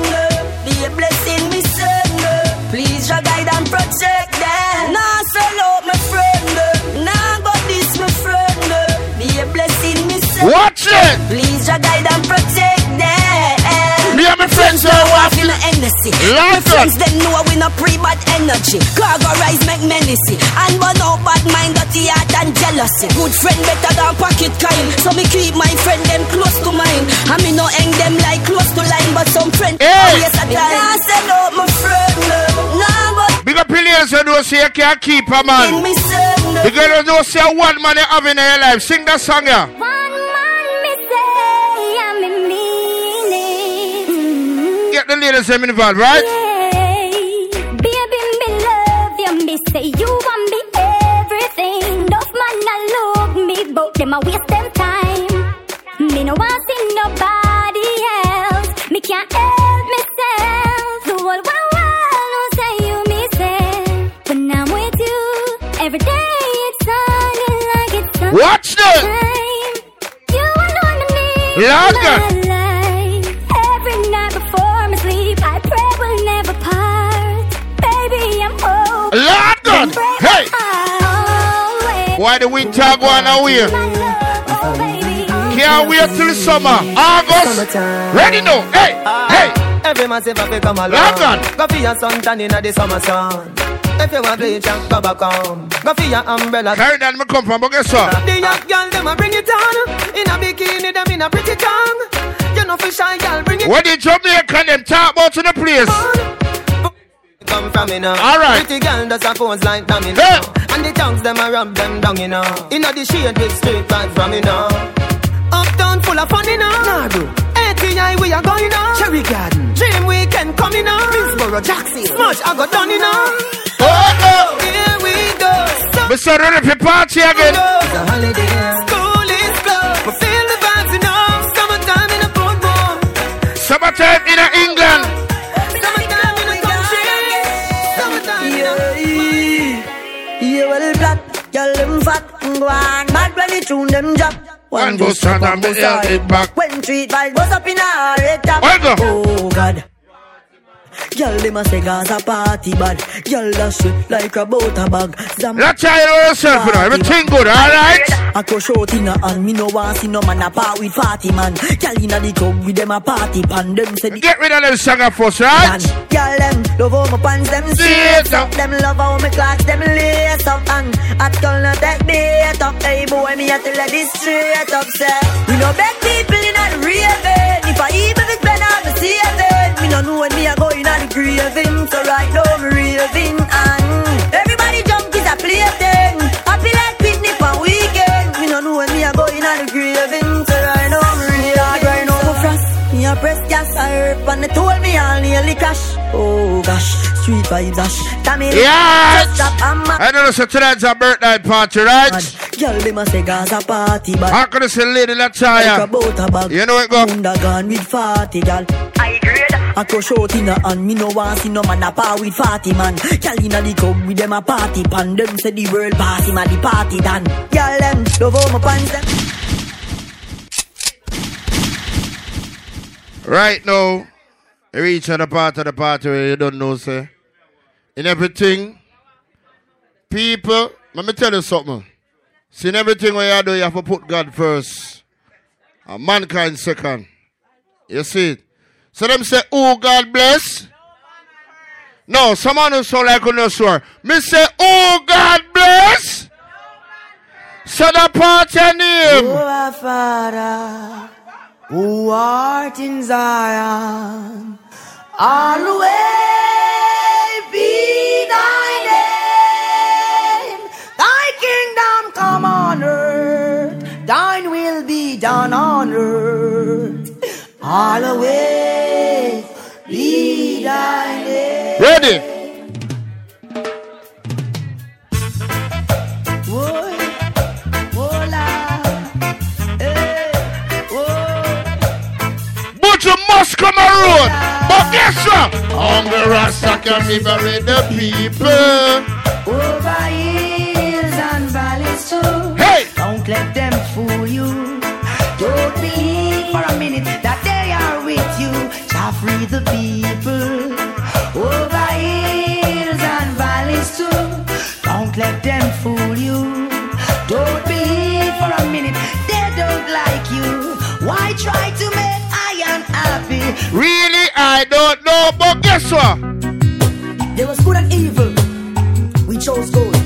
Be a blessing, me son. Please your guide and protect them. Nah sell out my friend, nah but this my friend. Be a blessing, me son. Watch it. Please your guide and protect friends are are walking the Hennessy. Lord friends them know we no pre bad energy. Cargo rise make menacey. And but no bad mind, dirty heart and jealousy. Good friend better than pocket kind. So me keep my friend them close to mine. And me no hang them like close to line. But some friend Hey. always a time. Nah sell out my friend. Nah but Big up players who don't say you can't keep a man. me. The girl don't say one man you have in your life. Sing that song, yeah. Get the ladies them involved, right? Baby, me love you, me say you want me everything. Enough man a look me, but them a waste them time. Me no want see nobody else. Me can't help myself. The world knows say you me say. When I'm with you, every day it's sounding like it's. Watch this. You Hey. Why the winter go on away? Can't wait till summer. August. Ready now. Hey. Hey. Every man say fi come along. Lord God. Go for your suntan inna the summer sun. If you want bleach and go back home. Go for your umbrella. Carry that me come from, but guess what? The young girl them a bring it on. In a bikini them in a pretty tongue. You know fi shy girl bring it. What the Jamaican them talk about in the place? Come from me now. All right. Pretty girl does a pose like dummy now. And the tongues them a rub them down you know. Inna the shade with straight vibes from me now. Uptown full of fun you know. Nah, bro. ATI we are going on. Cherry Garden. Dream weekend coming now. Middlesboro, Jackson. Smash I got done you know. Oh, oh. Here we go. So Me say ready for party again. It's a holiday. Go on. Bad when it tune them drop. One go stand and me hear it back. When treat vibes goes up in a red top. Oh, God. Girl, them a say Gaza party bad. Girl, that shit like a butter bag. Zam- Let's try it yourself, you know. Everything good, alright? I go short in a hand, me no want see no man a part with party man. Girl inna the club with them a party pan. Them say the Get rid of them song first, right? Girl them love how my pants them straight up. Them love how my clocks them lace up and at girl no take bait up. Hey boy, me a tell this straight up. Say we no beg people inna the raving. If I even if it's better, I'm saving. Me no know when me a go inna the graving. So right now me raving and everybody jump is a plaything. Happy like picnic on weekend. Me no know when me a go inna the graving. So right now me real hard. Right now me frost. Me a press gas, I herb and they told me I'll nearly crash. Oh gosh, street vibes dash. Tamil, Yes! I'm a I know so tonight's a birthday party, right? Girl, them a say Gaza party, but How can I say lady like a Lataya? butter. You know it go. Under with 40, girl. I crush out in a hand, me no want see no man a par with 40 man. Girl inna the club with them a party pan. Them say the world party, man the party done. Girl them love how my pants. Right now, you reach the part of the party where you don't know, say. In everything, people, Let me tell you something. See, in everything where you do, you have to put God first. And mankind second. You see it? So them say, oh, God bless. No, someone who sound like on swear. Me say, oh, God bless. So the party name. Oh, our Father, who art in Zion, always be thy name. Thy kingdom come on earth, thine will be done on earth. Be thy name. Ready? Whoa, whoa, la, eh, whoa. But you must come around. But guess what? Hunger Rasta can liberate the people. Over hills and valleys too. Hey! Don't let them fool you. Don't believe for a minute that they are with you. Shall free the people. Over hills and valleys too. Don't let them fool you. Don't believe for a minute they don't like you. Why try to make I unhappy? Really, I don't know. But guess what? There was good and evil. We chose good.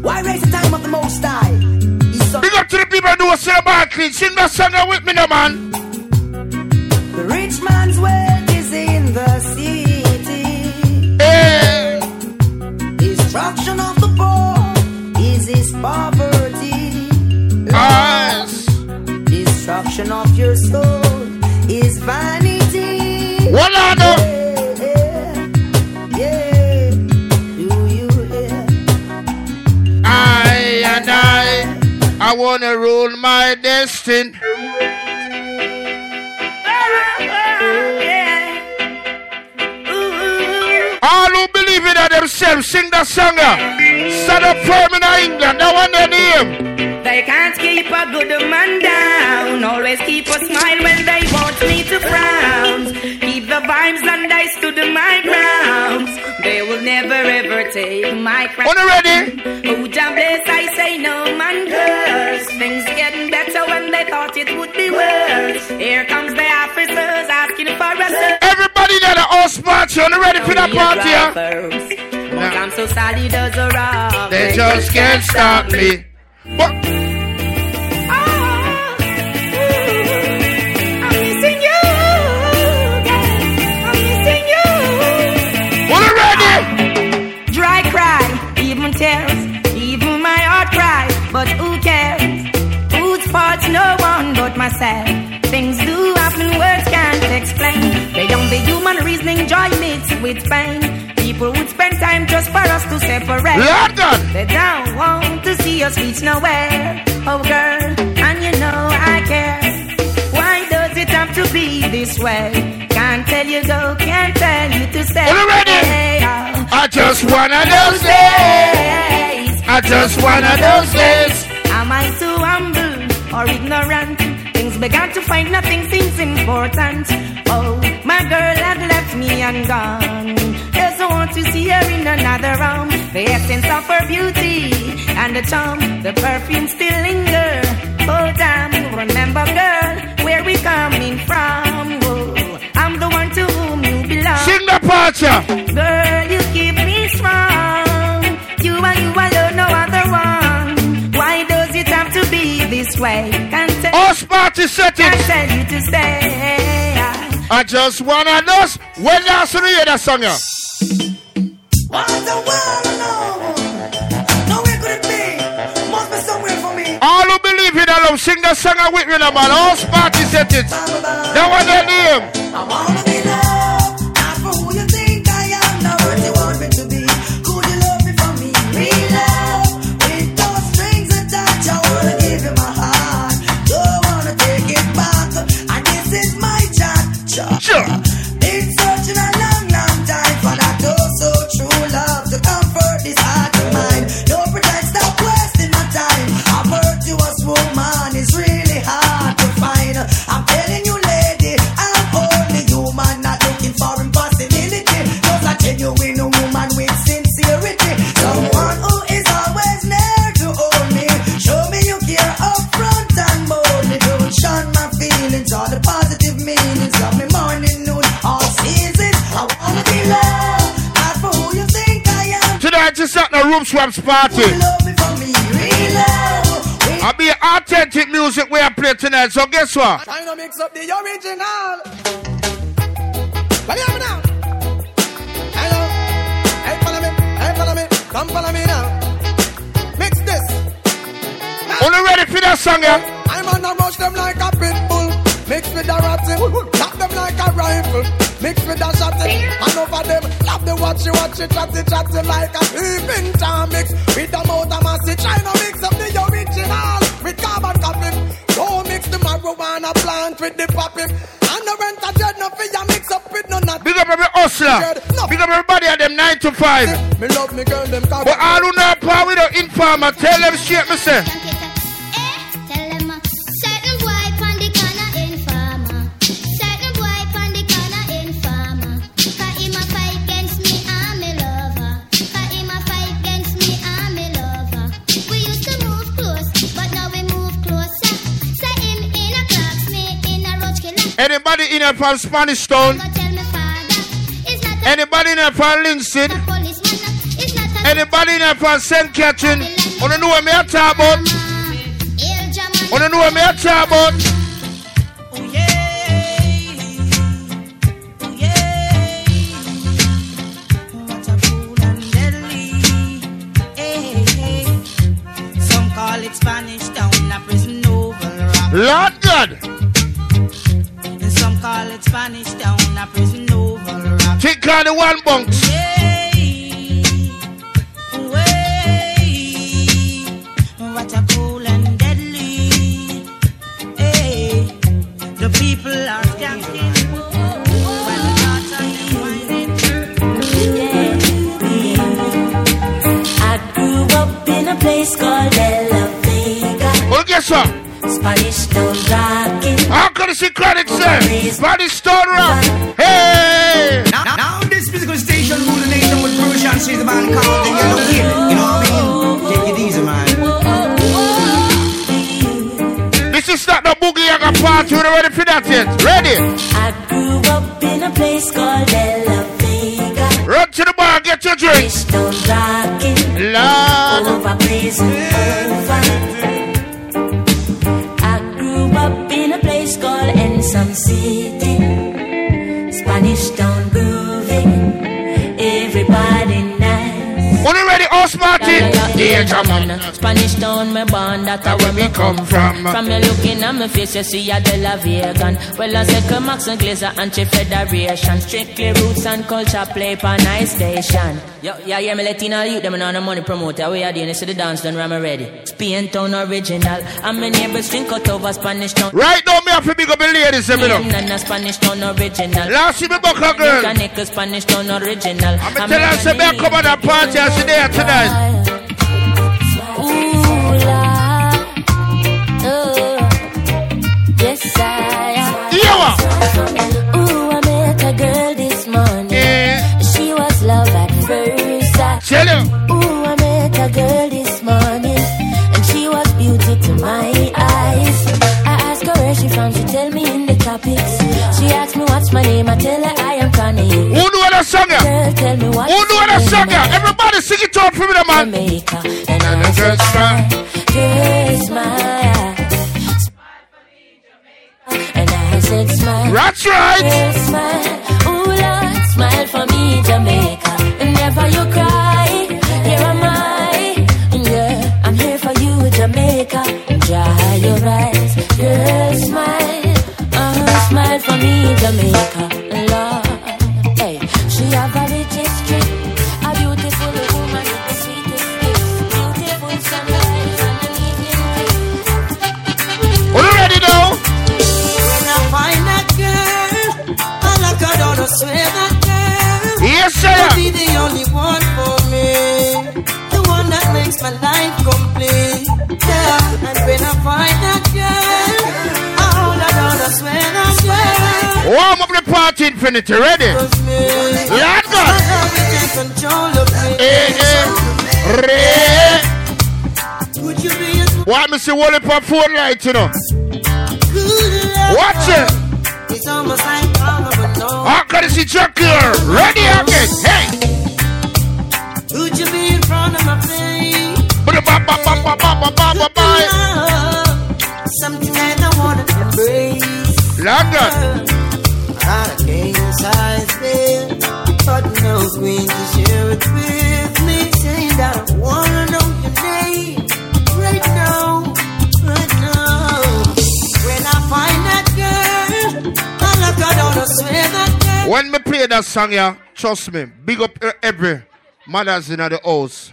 Why raise the time of the Most High? Big up to the people who say about clean. Sing that song with me, no man. The rich man's wealth is in the city. Hey. Destruction of the poor is his poverty. Destruction of your soul is vanity. What I know? Yeah, yeah. Do you hear? I and I, I wanna rule my destiny. All who believe in themselves, sing that song. uh. Stand up firm in England, that one their name. They can't keep a good man down. Always keep a smile when they want me to frown. Keep the vibes and I stood my ground. They will never ever take my crown. On ready? Oh, Jah bless, I say no man curse. Things getting better when they thought it would be worse. Here comes the officers asking for a search. Everybody there, the house party, on ready for that party? yeah? But I'm so sad he does a wrong. They just can't stop me. But ah, I'm missing you. I'm missing you. What ready? Dry cry, even tears, even my heart cries. But who cares? Whose fault? No one but myself. Explain. Beyond the human reasoning, joy mixed with pain. People would spend time just for us to separate. London! They don't want to see us reach nowhere. Oh, girl, and you know I care. Why does it have to be this way? Can't tell you go, can't tell you to stay. Ready? I just wanna those days. I just wanna those days. Am I too humble or ignorant? Began to find nothing seems important. Oh, my girl had left me and gone. Doesn't want to see her in another room. The essence of her beauty and the charm, the perfume still linger. Oh damn, remember girl, where we coming from? Oh, I'm the one to whom you belong. Sing the party. Girl, you keep me strong. You and you alone, no other one. Why does it have to be this way? House party tell you to stay. I just of those. When last you hear that song? yeah? What the world know? Nowhere could it be? Must be somewhere for me. All who believe in love, sing that song with me, man. House party settings. That one their name. Swaps party. I'll be authentic music we are playing tonight. So guess what? Trying to mix up the original. But me now. Hello. Hey, follow me. Hey, follow me. Come follow me now. Mix this. Only ready for that song, yeah? I'm gonna rush them like a pit bull. Mix with the ratty. Eh? Lock them like a rifle. Mix with the shotty. And over them. Love the watchy watchy chatty chatty like a peeping tom mix. With the motor massy. Trying to mix up the original. With carbon copy. Don't mix the marijuana plant with the poppy. And the rent a dread no fear mix up with no nut. Big up every hustler. Big up everybody at them 9 to 5. Me love me girl them But all who know power with the informer, tell them straight, me say. Anybody in here from Spanish Town? Anybody in here from Linson? Anybody in here from St. Catherine? Wanna know what me a talk about? Wanna know what me a talk about? Some call it Spanish Town, a prison oval rock. Lord God. Spanish Town, a prison oval rock. Take on the one bunks. What a cool and deadly. Hey, the people are skanking. While the thoughts are I grew up in a place called La Vega. Well, guess what? Spanish Town rocking. How can I see credit, sir? Spanish Town rock. Hey! Now, now this musical station rule the nation with Persian she's the man called the Yellow Kid. You know what I mean? Take it easy, man. This is not the boogie yaga party. We're ready for that yet. Ready? I grew up in a place called La Vega. Run to the bar, get your drink. Town rocking. Lord. Over blazing over. Ensom City. Spanish Us Martin? Come on. Spanish Town, me born, that's where me come from. From me looking at my face, you see a De La Vegan. Well, I say, come Max and Glazer, anti-federation. Strictly roots and culture play for nice station. Yo, yeah, yeah, me Latino youth, them on the money promoter. We are doing this to the dance, done ram ready. Spain Town original. And my neighbors drink out over Spanish Town. Right now, me have to big up the ladies, you know. Nana Spanish Town original. Last year, me a girl. Spanish Town original. I'm tell her, say, me a come on that party, I see there tonight. Tell him. Ooh, I met a girl this morning. And she was beauty to my eyes. I asked her where she from. She tell me in the tropics. She asked me what's my name. I tell her song? what Who know that song? ya? Everybody sing it out for me, the man. Jamaica. And I said, smile. Girl, smile. And I smile. That's right. Smile. Ooh, Lord, smile for me, Jamaica. And never you cry. infinity. Ready? Why Mister Wally Pop phone light, you know? Watch it. How can like I gotta see Chuck here. Ready again. Hey. Would you be in front of my face? Something wanna embrace. London. To share it with me. Saying that I wanna know your name right now, right now. When I find that girl, I swear that girl. When me play that song, yeah, trust me, big up every mothers in the house.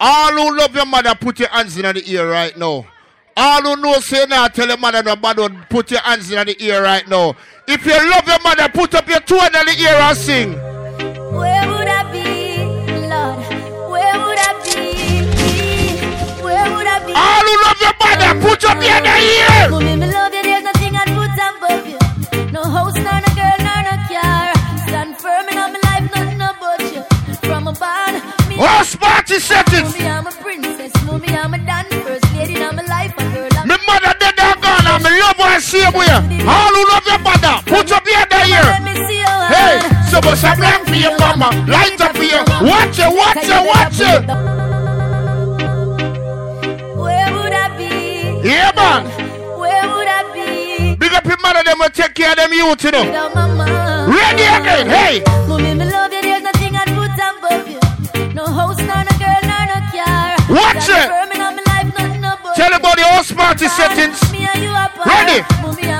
All who love your mother, put your hands in the ear right now. All who know say now, tell your mother no bad one, put your hands in the ear right now. If you love your mother, put up your two hand in the ear and sing. Where would I be, Lord? Where would I be? Where would I be? All who love your mother, put up the other year! All my life, nothing but you. From a bar. Oh, Sparty, say this. Me mother, daddy are gone. I'm a loveboy, see you, boy. All who love your hand in the you, there's nothing I'd put above you. No house, nor no girl, nor no car. Stand firm in all my life, nothing about you. From a barn, me. House party settings. Mommy, I'm a princess. Mommy, I'm a done first lady in my life. A girl, I'm Me mother dead and gone and me love her same way. All who love your mother, put up your hand in the ear. Let me see your Hey, hand. so what's a blank for your mama? Light up for you. Watch it, watch it, watch it. Where would I be? Yeah, man. Where would I be? Big up your mother, them will take care of them youth, you know. Without my mom. Ready again, hey. Mommy, me love you, there's nothing I'd put above you. No house, nor no girl, nor no car. Watch it. firm in all my life, nothing Tell about the house party settings. Me and you are part. Ready?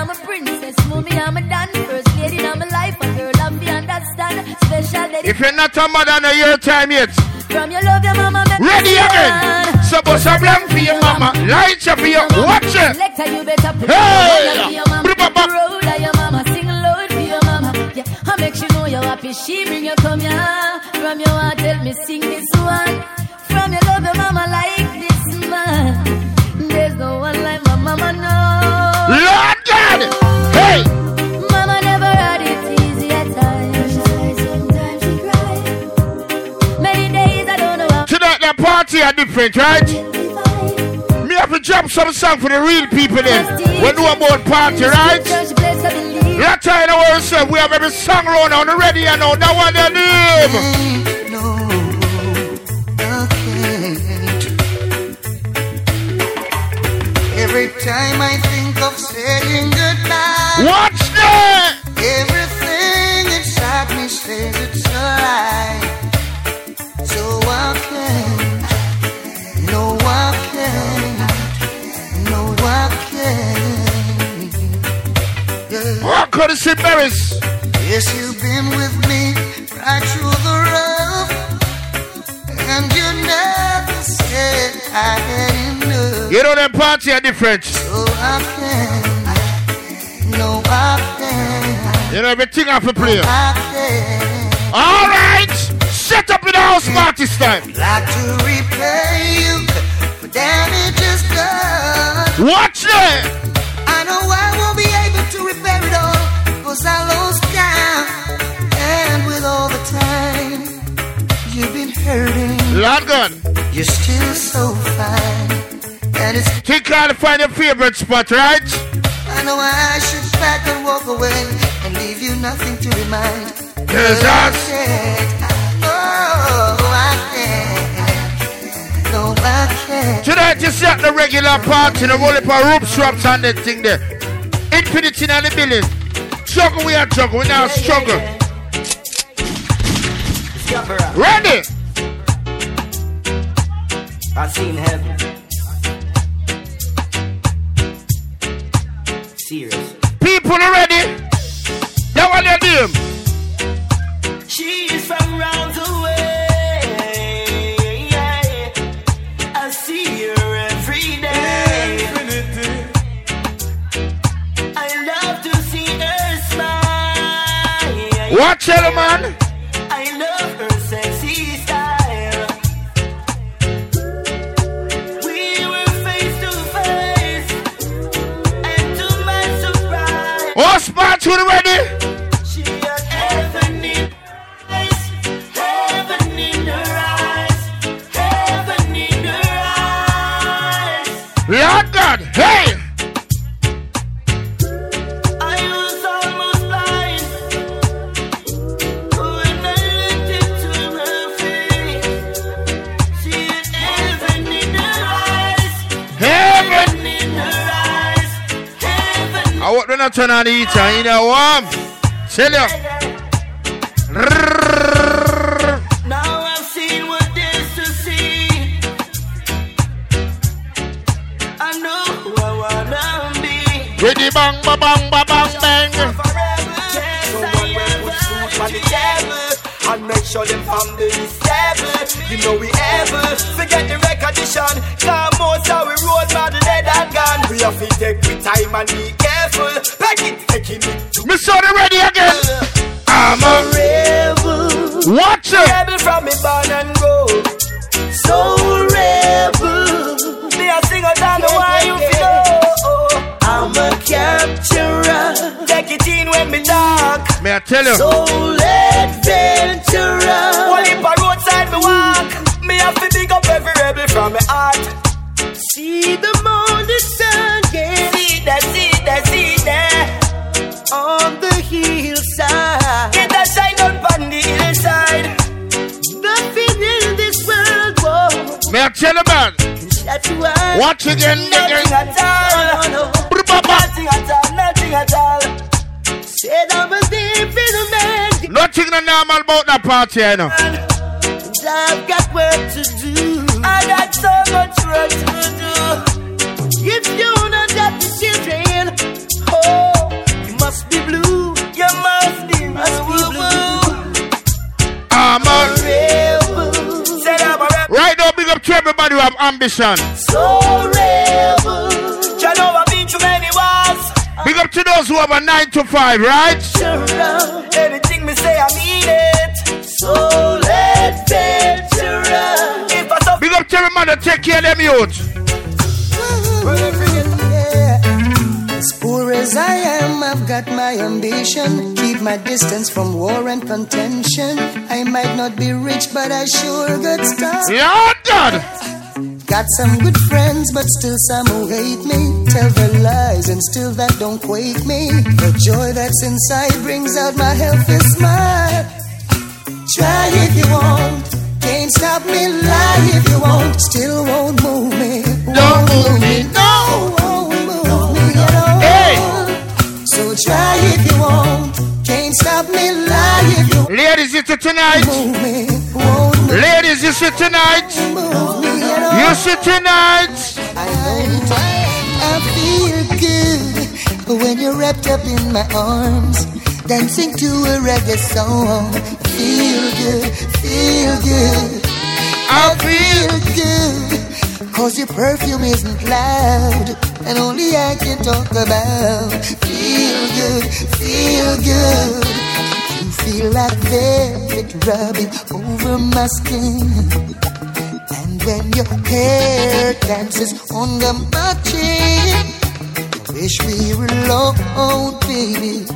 You're not a mother in your time yet, From your love, your mama, ready again. what's a blank for your mama? Light up for you. Watch it. Selector, you better put Hey! your hand on your mama. Roll like your mama, sing loud for your mama. Yeah, I make you know you're happy. She bring you come here. From your heart, tell me sing party are different, right? Me have to drop some song for the real people then. We know about party, right? That time our ourselves, we have every song round on the and on that one they live. Every time I think of saying goodbye, Watch that! Everything inside me says it's a lie. So I can't, Yeah. What could have said Maris? Yes, you've been with me right through the rough, and you never said I had enough. You know that party are different. So I can't, no, I can't. You know everything have to play. I. All right, set up in the house party time. Like to repay you for damages done. Watch that. I know I won't be able to repair it all, cause I lost count. And with all the time you've been hurting, Lord God. you're still so fine. And it's Think how to find your favorite spot, right? I know I should back and walk away and leave you nothing to remind. Yes, I can't. Oh, I can't. No, I can't. Tonight you see at the regular party, the roll up rope straps and that thing there. Infinity in the building. Struggle, we are struggle, we now struggle. Ready? I seen heaven. Serious. People are ready? That one you do. Watch it, man. I love her sexy style. We were face to face, and to my surprise, oh, All spots, who ready? Not turn on the heater, you know warm. Tell you. Now I've seen what there's to see. I know who I wanna be. With the bang, ba bang, ba bang, bang. Someone will put food on the table and make sure them family is stable. You know we able forget the recognition. Come most how we road battle dead and gone. We have to take we time and be careful. May I tell you? Soul adventurer. One if a roadside me walk. Me have to dig up every rebel from me heart. See the morning sun, yeah. See that, see that, see that. On the hillside. Get that shine on on the hillside. Nothing in this world, whoa. May I tell you, man? Watch again, Nothing again. at all. Man. Nothing no normal about that party, you know. And I've got work to do. I got so much work to do. If you're not got the children, oh, you must be blue. You must be, must be blue. I'm a rebel. Said I'm a rebel. Right now, big up to everybody who have ambition. So rebel. You know I've been through many wars. Big up to those who have a 9 to 5, right? Adventurer. Anything me say, I mean it. Soul adventurer. If I suffer, Big up to every man that take care of them youth. As poor as I am, I've got my ambition. Keep my distance from war and contention. I might not be rich, but I sure got stuff. Yeah, God. Got some good friends, but still some who hate me. Tell their lies, and still that don't quake me. The joy that's inside brings out my healthy smile. Try if you want, can't stop me. Lie if you want, still won't move me. Don't move me, no, won't move me at all. Hey. So try if you want, stop me. You Ladies, you see tonight. me, Ladies, you see tonight. You see tonight. I know I feel good when you're wrapped up in my arms, dancing to a reggae song. Feel good, feel good. I feel good, cause your perfume isn't loud, and only I can talk about. Feel good, feel good. You feel like velvet rubbing over my skin. And when your hair dances under my chin, I wish we were alone, baby.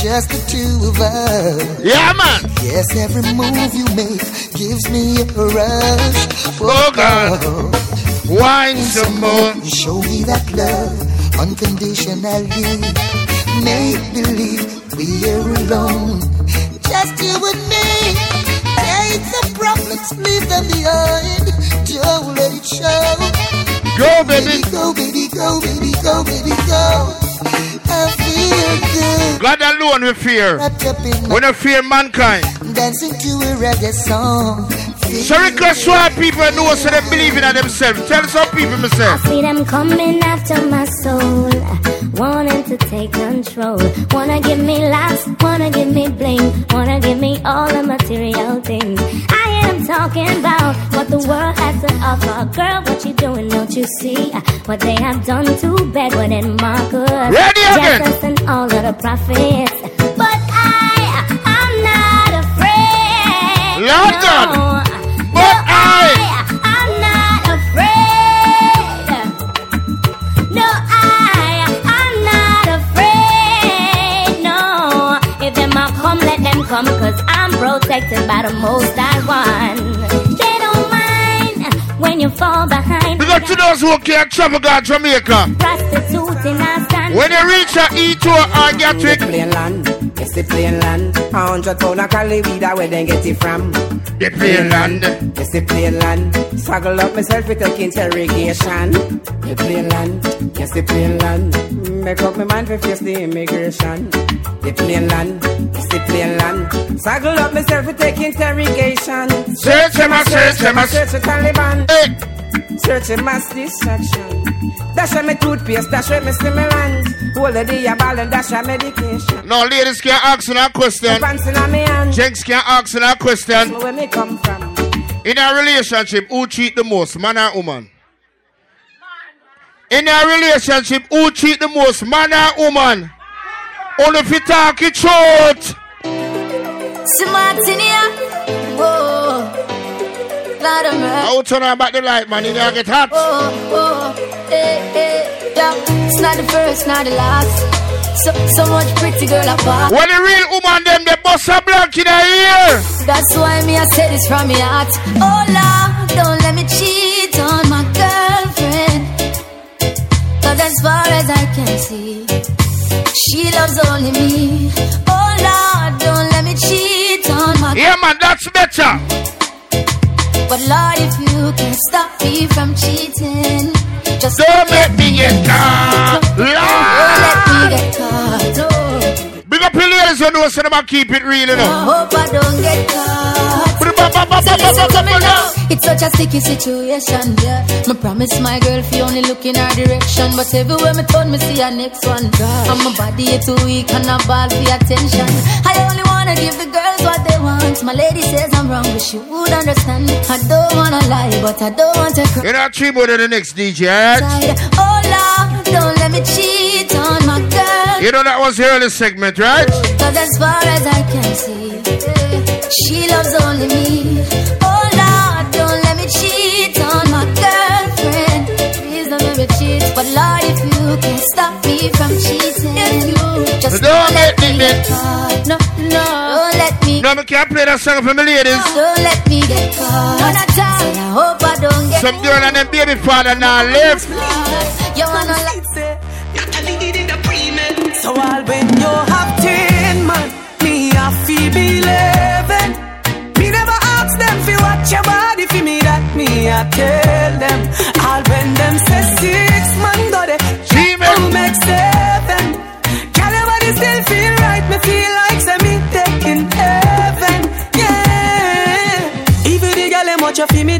Just the two of us. Yeah, man. Yes, every move you make gives me a rush. Oh, God. Oh, Wine some more. Show me that love unconditionally. Make believe we're alone. Just you and me. Take the problems, leave them behind. Don't let it show. Go, baby. Go, baby, go, baby, go, baby, go. I feel good. God alone we fear. Wrapped up in We don't fear mankind. dancing to a reggae song. So request why people know so they believe in themselves. Tell some people myself. I see them coming after my soul, wanting to take control. Wanna give me laughs, wanna give me bling, wanna give me all the material things. I am talking about what the world has to offer. Girl, what you doing? Don't you see what they have done to Bedouin and Marcus? Ready again. Jesus and all of the prophets. But I, I'm not afraid. Lord no. God. Protected by the most I want. They don't mind when you fall behind. we got to those who can't travel God Jamaica. Prostitute in a stand. When you reach a E2 or Gatwick, Yes, the plane land. A hundred pound of Cali weed, where they get it from? The plane land. Yes, the plane land. Struggle up myself with taking interrogation. The plane land. Yes, the plane land. Make up my mind for face the immigration. The plane land. Yes, the plane land. Struggle up myself with taking interrogation. Search him, a search him, a- search the Taliban. Search a mass distraction. Dash a my toothpaste, dash a my stimulant. Hold the day a ball and dash a medication. No, ladies can't ask you that question. Pants a me hand. Gents can't ask you that question. Where me come from? In a relationship, who cheat the most, man or woman? In a relationship, who cheat the most, man or woman? Only if you talk it short. Smart in here. Whoa. Of mercy. I will turn on back the light, man. You gonna get hot. Oh, oh, eh, eh, yeah. It's not the first, not the last. So, so much pretty girl apart. When the real woman them, they bust a blank in the ear. That's why me I say this from my heart. Oh Lord, don't let me cheat on my girlfriend. Cause as far as I can see, she loves only me. Oh Lord, don't let me cheat on my Yeah, man, that's better. But Lord, if you can stop me from cheating, just don't make me get caught. Don't let me get caught. Big up your ladies who know so them keep it real, you I hope I don't get caught. So listen to me now. It's such a sticky situation, yeah. Me promise my girl fi only look in her direction, but everywhere me turn, me see her next one. And my body is too weak and I ball for attention. I only wanna give the girls what they want. My lady says I'm wrong, but she would understand. I don't wanna lie, but I don't want to cry. You're not more than the next DJ, alright? Oh Lord, don't let me cheat on. You know that was the early segment, right? Cause as far as I can see, she loves only me. Oh Lord, don't let me cheat on my girlfriend. Please don't let me cheat. But Lord, if you can stop me from cheating, just Don't let me get get- caught. No, no, don't let me. No, I can't play that song for my ladies. Don't let me get caught. No, Say, I hope I don't get Some girl and them baby father now live. You wanna like So all when you have ten man, me a feel believing. Me never ask them fi watch your body fi me that me a tell them. All when them say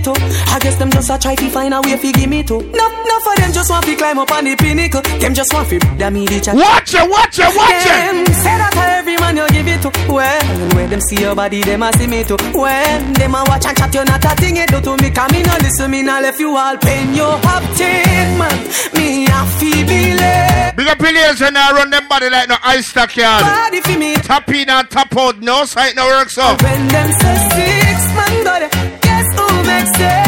watch you fi me too. I guess them just a try to find a way fi give me too. No, no for them just want to climb up on the pinnacle. Them just want to that me the chat. Watch it, watch it, watch it. Them say that to every man you give it to. Well, when them see your body, them a see me too. When them a watch and chat, you not a thing you do to me. Come me no listen, me no left you all pain. You have ten man, me a feel believe. Big up ladies and now run them body like no ice stack yard. Body fi me. Tap in and tap out, no sight, no work so. When them say guess who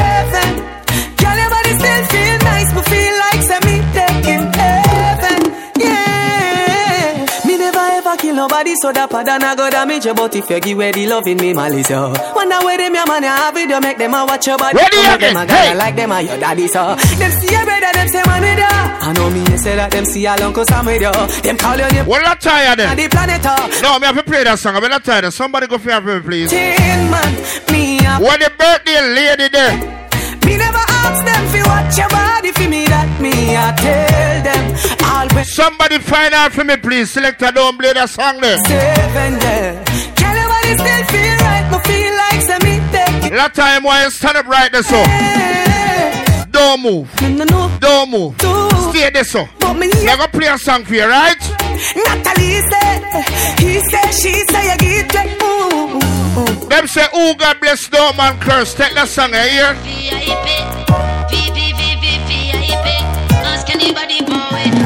nobody, so that pardon I go damage you. But if you give away the love in me, malice yo. Wonder where them your you have it, you make them a watch your body. Ready make again, them a hey. like them a your daddy so. Them see your brother, them say man with you. I know me, you say that them see your uncle Sam with you. Them call your name. Well, not tired then. The planet uh. No, me have to play that song. I'm not tired. Somebody go for me, please. Ten man, me a What the birthday lady there? Me never ask them fi watch your body fi me that me I tell them always Somebody find out for me, please. Selector, don't play that song there. seven your body still feel right? Me feel like say me take it. That time why you stand up right there, so. Don't move. Don't move. Stay there, so. You're gonna play a song for you, right? Natalie say, he say, she say you get like ooh. Them say, oh, God bless no man curse. Take that song, eh, here.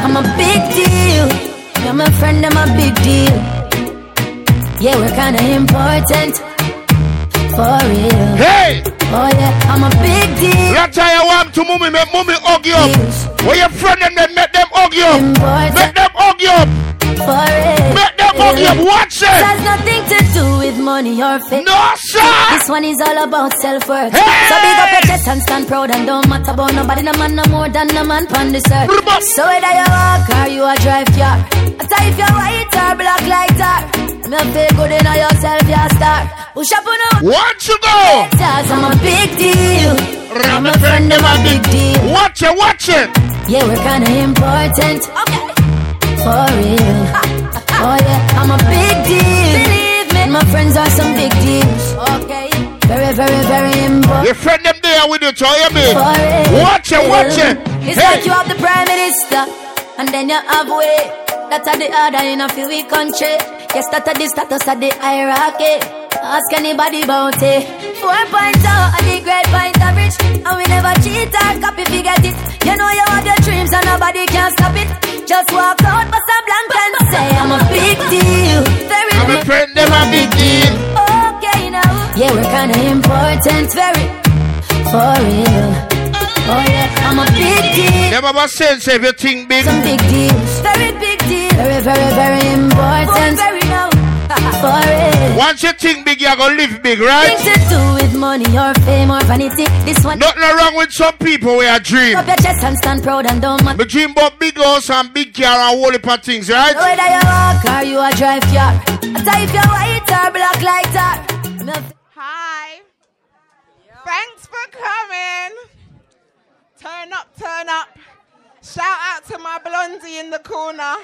I'm a big deal. You're my friend, I'm a big deal. Yeah, we're kinda important. For real. Hey! Oh yeah, I'm a big deal. That time you want to mummy, make mummy hug you up. Where your friend and them make them hug you up. Make them hug you up. For real. Make them hug you up. Watch It it. has nothing to do with money or fame. No, sir. This one is all about self-worth. So big up your chest and stand proud and don't matter about nobody, no man, no more than no man on this earth. So whether you walk or you a drive car, after if you're white or black like tar, Me feel good in yourself, you star. Push up on the Watch you go. Cause I'm a big deal. I'm a friend, I'm a big deal. Watch it, watch it. Yeah, we're kinda important. Okay. For real. Oh yeah, I'm a big deal. Believe me, my friends are some big deals. Okay. Very, very, very important. Your friend them there with you, so you mean? Watch it, watch it. It's Hey. like you have the prime minister, and then you have way. That's at the other in a few week country. Yes, that the status of the hierarchy. Ask anybody about it. Four point out and the great point average. And we never cheat or copy if you get it. You know you have your dreams and nobody can stop it. Just walk out, bust some blank and say I'm a big deal. Very I'm a friend, them a big deal. Okay now. Yeah, we're kinda important, very for real. Oh yeah, I'm a big deal. Them have a sense if you think big. Some big deals, very big deal. Very, very, very important. Very now. For real. Once you think big, you're gonna live big, right? Things to do with money or fame or vanity. This one. Nothing wrong with some people where I dream. Up your chest and stand proud and don't matter. Me dream about big house and big car and whole heap of things, right? Whether you walk or you a drive car. I tell if you're white or black like that. Hi. Thanks for coming. Turn up, turn up. Shout out to my blondie in the corner.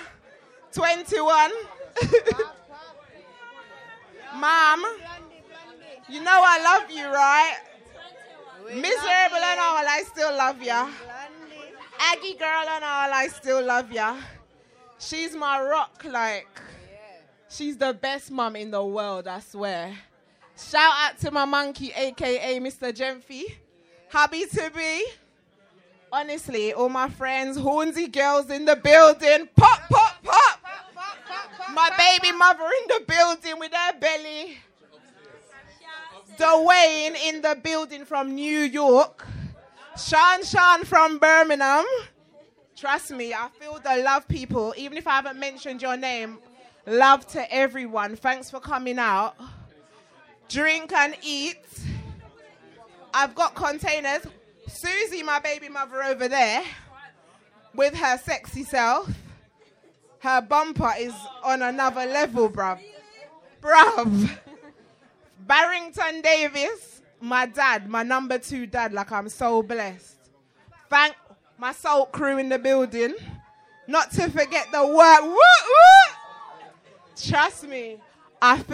21. Mom, you know I love you, right? Miserable and all, I still love ya. Aggie girl and all, I still love ya. She's my rock, like. She's the best mum in the world, I swear. Shout out to my monkey, aka Mr. Gemfy. Happy to be. Honestly, all my friends, hornsy girls in the building. Pop, pop, pop. My baby mother in the building with her belly. Dwayne in the building from New York. Sean Sean from Birmingham. Trust me, I feel the love, people. Even if I haven't mentioned your name, love to everyone. Thanks for coming out. Drink and eat. I've got containers. Susie, my baby mother over there, with her sexy self. Her bumper is on another level, bruv. Bruv. Barrington Davis, my dad, my number two dad, like I'm so blessed. Thank my salt crew in the building. Not to forget the work. Woo, woo. Trust me, I feel.